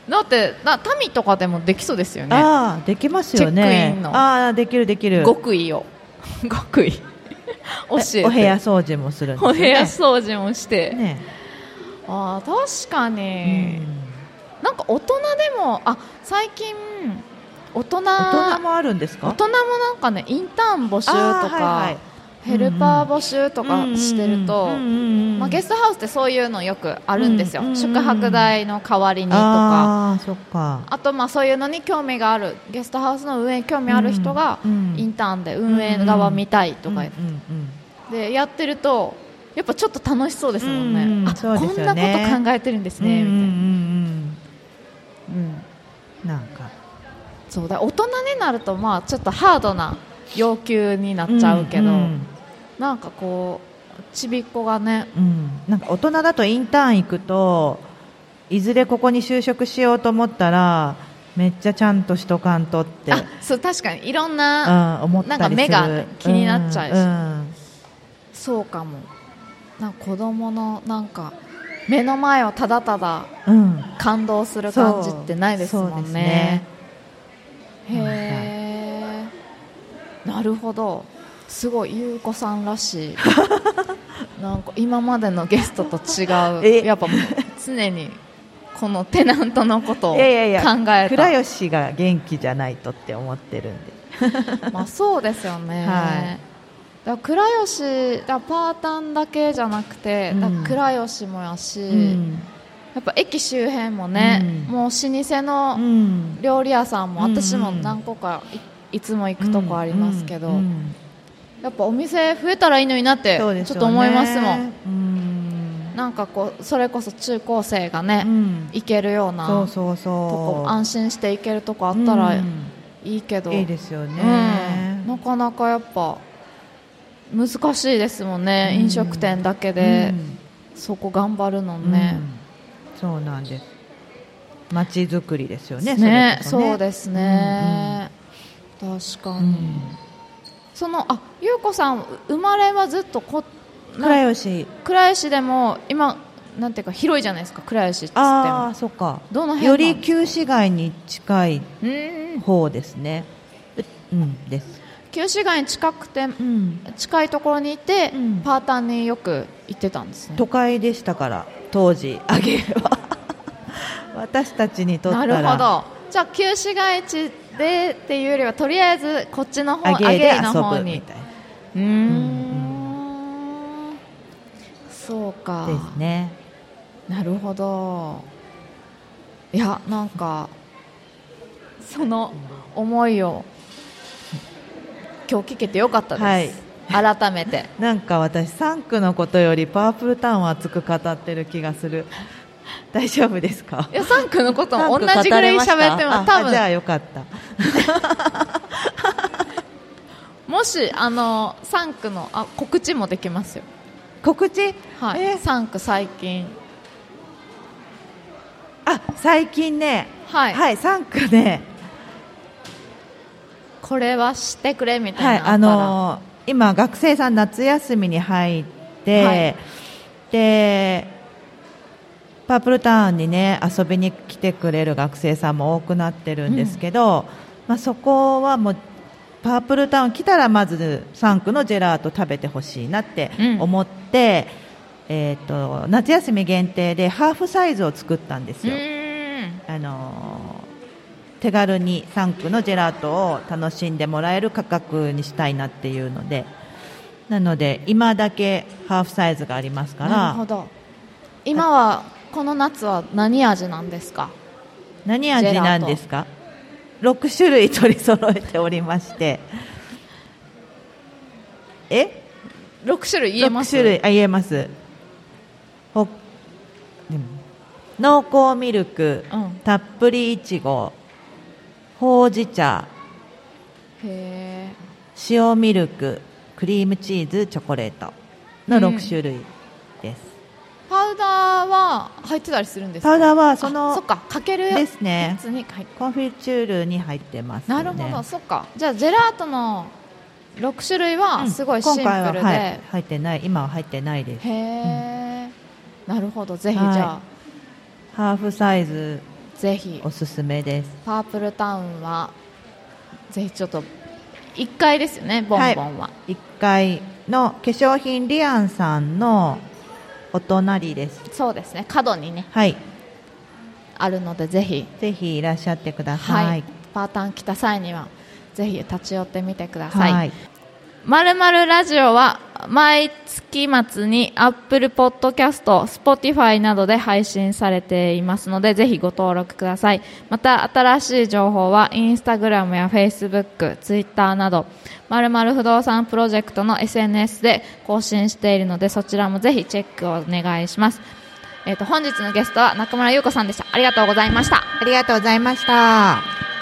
[SPEAKER 3] だってな民とかでもできそうですよね。
[SPEAKER 4] ああできますよ
[SPEAKER 3] チェッ
[SPEAKER 4] ね
[SPEAKER 3] クインの。
[SPEAKER 4] ああできるできる。
[SPEAKER 3] 極意を極意教えて。
[SPEAKER 4] お部屋掃除もするんですよね。
[SPEAKER 3] お部屋掃除もして、
[SPEAKER 4] ね。
[SPEAKER 3] ああ確か
[SPEAKER 4] う
[SPEAKER 3] に、
[SPEAKER 4] ん
[SPEAKER 3] なんか大人でもあ最近大人
[SPEAKER 4] 大人もあるんですか？
[SPEAKER 3] 大人もなんかねインターン募集とか、ヘルパー募集とかしてると、まあ、ゲストハウスってそういうのよくあるんですよ、宿泊代の代わりにとか。
[SPEAKER 4] ああそっか。
[SPEAKER 3] あとまあそういうのに興味があるゲストハウスの運営に興味ある人がインターンで運営側見たいとか。でやってるとやっぱちょっと楽しそうですもんね、あこんなこと考えてるんです
[SPEAKER 4] うん
[SPEAKER 3] ね、みたいな、
[SPEAKER 4] うん。うん
[SPEAKER 3] うん
[SPEAKER 4] うんなんか。
[SPEAKER 3] そうだ大人になるとまあちょっとハードな要求になっちゃうけど、
[SPEAKER 4] ん
[SPEAKER 3] なんかこうちびっこがね。
[SPEAKER 4] うん。なんか大人だとインターン行くといずれここに就職しようと思ったらめっちゃちゃんとしとかんとって。
[SPEAKER 3] あそう確かに。いろんな、
[SPEAKER 4] うん
[SPEAKER 3] なんか目が気になっちゃうし。
[SPEAKER 4] ん。
[SPEAKER 3] そうかも。なんか子供のなんか目の前をただただ感動する感じってないですも
[SPEAKER 4] そうん
[SPEAKER 3] ね
[SPEAKER 4] ね。
[SPEAKER 3] へえなるほど。すごい優子さんらしい。<laughs> なんか今までのゲストと違う。
[SPEAKER 4] え？
[SPEAKER 3] やっぱ常にこのテナントのことを考えた。
[SPEAKER 4] 倉吉が元気じゃないとって思ってるんで。<laughs>
[SPEAKER 3] まあそうですよね、
[SPEAKER 4] はい
[SPEAKER 3] だ倉吉だパータンだけじゃなくて、
[SPEAKER 4] うん。
[SPEAKER 3] だ倉吉もやし、
[SPEAKER 4] うん。
[SPEAKER 3] やっぱ駅周辺もね、
[SPEAKER 4] うん。
[SPEAKER 3] もう老舗
[SPEAKER 4] う
[SPEAKER 3] の
[SPEAKER 4] ん。
[SPEAKER 3] 料理屋さんも、
[SPEAKER 4] うん。
[SPEAKER 3] 私も何個かいいつも行くとこありますけど、やっぱお店増えたらいいのになってちょっと思いますもん。
[SPEAKER 4] うん。
[SPEAKER 3] なんかこうそれこそ中高生がね、
[SPEAKER 4] うん。
[SPEAKER 3] 行けるような
[SPEAKER 4] そうそう
[SPEAKER 3] と
[SPEAKER 4] そう。
[SPEAKER 3] こ安心して行けるとこあったら
[SPEAKER 4] うん。
[SPEAKER 3] いいけど、
[SPEAKER 4] いいですよね、
[SPEAKER 3] うん、なかなかやっぱ難しいですもんね、
[SPEAKER 4] うん。
[SPEAKER 3] 飲食店だけで。そこ頑張るのね、
[SPEAKER 4] うん。そうなんです。街づくりですよね
[SPEAKER 3] ね
[SPEAKER 4] そね。
[SPEAKER 3] そうですね、確かに、
[SPEAKER 4] うん
[SPEAKER 3] そのあゆうこさん生まれはずっとこな
[SPEAKER 4] 倉吉。
[SPEAKER 3] 倉吉でも今なんていうか広いじゃないですか倉吉っつって。
[SPEAKER 4] あ
[SPEAKER 3] も
[SPEAKER 4] あそっか。
[SPEAKER 3] どの辺
[SPEAKER 4] より旧市街に近い
[SPEAKER 3] うん。
[SPEAKER 4] 方ですね。うんです
[SPEAKER 3] 旧市街に近くて
[SPEAKER 4] うん。
[SPEAKER 3] 近いところにいて、
[SPEAKER 4] うん。
[SPEAKER 3] パーターによく行ってたんですね。
[SPEAKER 4] 都会でしたから当時。あげは。<laughs> 私たちにとった
[SPEAKER 3] な
[SPEAKER 4] ら
[SPEAKER 3] るほど。じゃあ旧市街地でっていうよりはとりあえずこっちの方アゲイの方に。
[SPEAKER 4] う
[SPEAKER 3] ーん。そうか。
[SPEAKER 4] ですね。
[SPEAKER 3] なるほど。いやなんかその思いを今日聞けてよかったです、改めて。
[SPEAKER 4] なんか私3区のことよりパープルタウンを熱く語ってる気がする。<laughs> 大丈夫ですか？
[SPEAKER 3] いや3区のことも同
[SPEAKER 4] 3区
[SPEAKER 3] じぐらい喋ってます。多
[SPEAKER 4] ああじゃあ
[SPEAKER 3] 分
[SPEAKER 4] よかった。<laughs>
[SPEAKER 3] もしあの3区のあ告知もできますよ。
[SPEAKER 4] 告知？
[SPEAKER 3] はい、
[SPEAKER 4] え
[SPEAKER 3] ？3区最近。
[SPEAKER 4] あ最近ね。
[SPEAKER 3] はい、
[SPEAKER 4] はい3区ね
[SPEAKER 3] これはしてくれみた
[SPEAKER 4] はいい
[SPEAKER 3] な
[SPEAKER 4] あのー今学生さん夏休みに入って、
[SPEAKER 3] はい。
[SPEAKER 4] でパープルタウンにね遊びに来てくれる学生さんも多くなってるんですけど、まあ、そこはもうパープルタウン来たらまず3区のジェラート食べてほしいなって
[SPEAKER 3] うん。
[SPEAKER 4] 思って、えー、と夏休み限定でハーフサイズを作ったんです
[SPEAKER 3] う
[SPEAKER 4] よ。あのー手軽に3区のジェラートを楽しんでもらえる価格にしたいなっていうので。なので今だけハーフサイズがありますか
[SPEAKER 3] なる
[SPEAKER 4] ら
[SPEAKER 3] ほど。今はこの夏は何味なんですか？
[SPEAKER 4] 何味なんですか？6種類取り揃えておりまして。え
[SPEAKER 3] ？6種類言えま
[SPEAKER 4] 6
[SPEAKER 3] す
[SPEAKER 4] 種類あ言えます。濃厚ミルク、
[SPEAKER 3] うん。
[SPEAKER 4] たっぷりいちごほうじ茶
[SPEAKER 3] へえ
[SPEAKER 4] 塩ミルククリームチーズチョコレートの
[SPEAKER 3] うん。
[SPEAKER 4] 6種類です、
[SPEAKER 3] パウダーは入ってたりするんですか？
[SPEAKER 4] パウダーはそ
[SPEAKER 3] あ
[SPEAKER 4] の
[SPEAKER 3] そっか。かけるや
[SPEAKER 4] ですね。
[SPEAKER 3] つに入っ
[SPEAKER 4] コンフィチュールに入ってます、ね、
[SPEAKER 3] なるほどそっか。じゃあジェラートの6種類はすごいシンプルで、
[SPEAKER 4] 今回は、はい、入ってない。今は入ってないです。
[SPEAKER 3] へえ、なるほど。ぜひじ
[SPEAKER 4] はい。
[SPEAKER 3] ゃあ、
[SPEAKER 4] ハーフサイズ
[SPEAKER 3] ぜひ。
[SPEAKER 4] おすすめです。
[SPEAKER 3] パープルタウンはぜひちょっと1階ですよねボンボンは、
[SPEAKER 4] 1階の化粧品リアンさんのお隣です。
[SPEAKER 3] そうですね角にね
[SPEAKER 4] はい。
[SPEAKER 3] あるのでぜひ。
[SPEAKER 4] ぜひいらっしゃってください、
[SPEAKER 3] はい、パーターン来た際にはぜひ立ち寄ってみてください、
[SPEAKER 4] はい。
[SPEAKER 3] まるまるラジオは毎月末に Apple Podcast、Spotify などで配信されていますのでぜひご登録ください。また新しい情報は Instagram や Facebook、Twitter などまるまる不動産プロジェクトの SNS で更新しているのでそちらもぜひチェックをお願いします。えっ、と本日のゲストは中村優子さんでした。ありがとうございました。
[SPEAKER 4] ありがとうございました。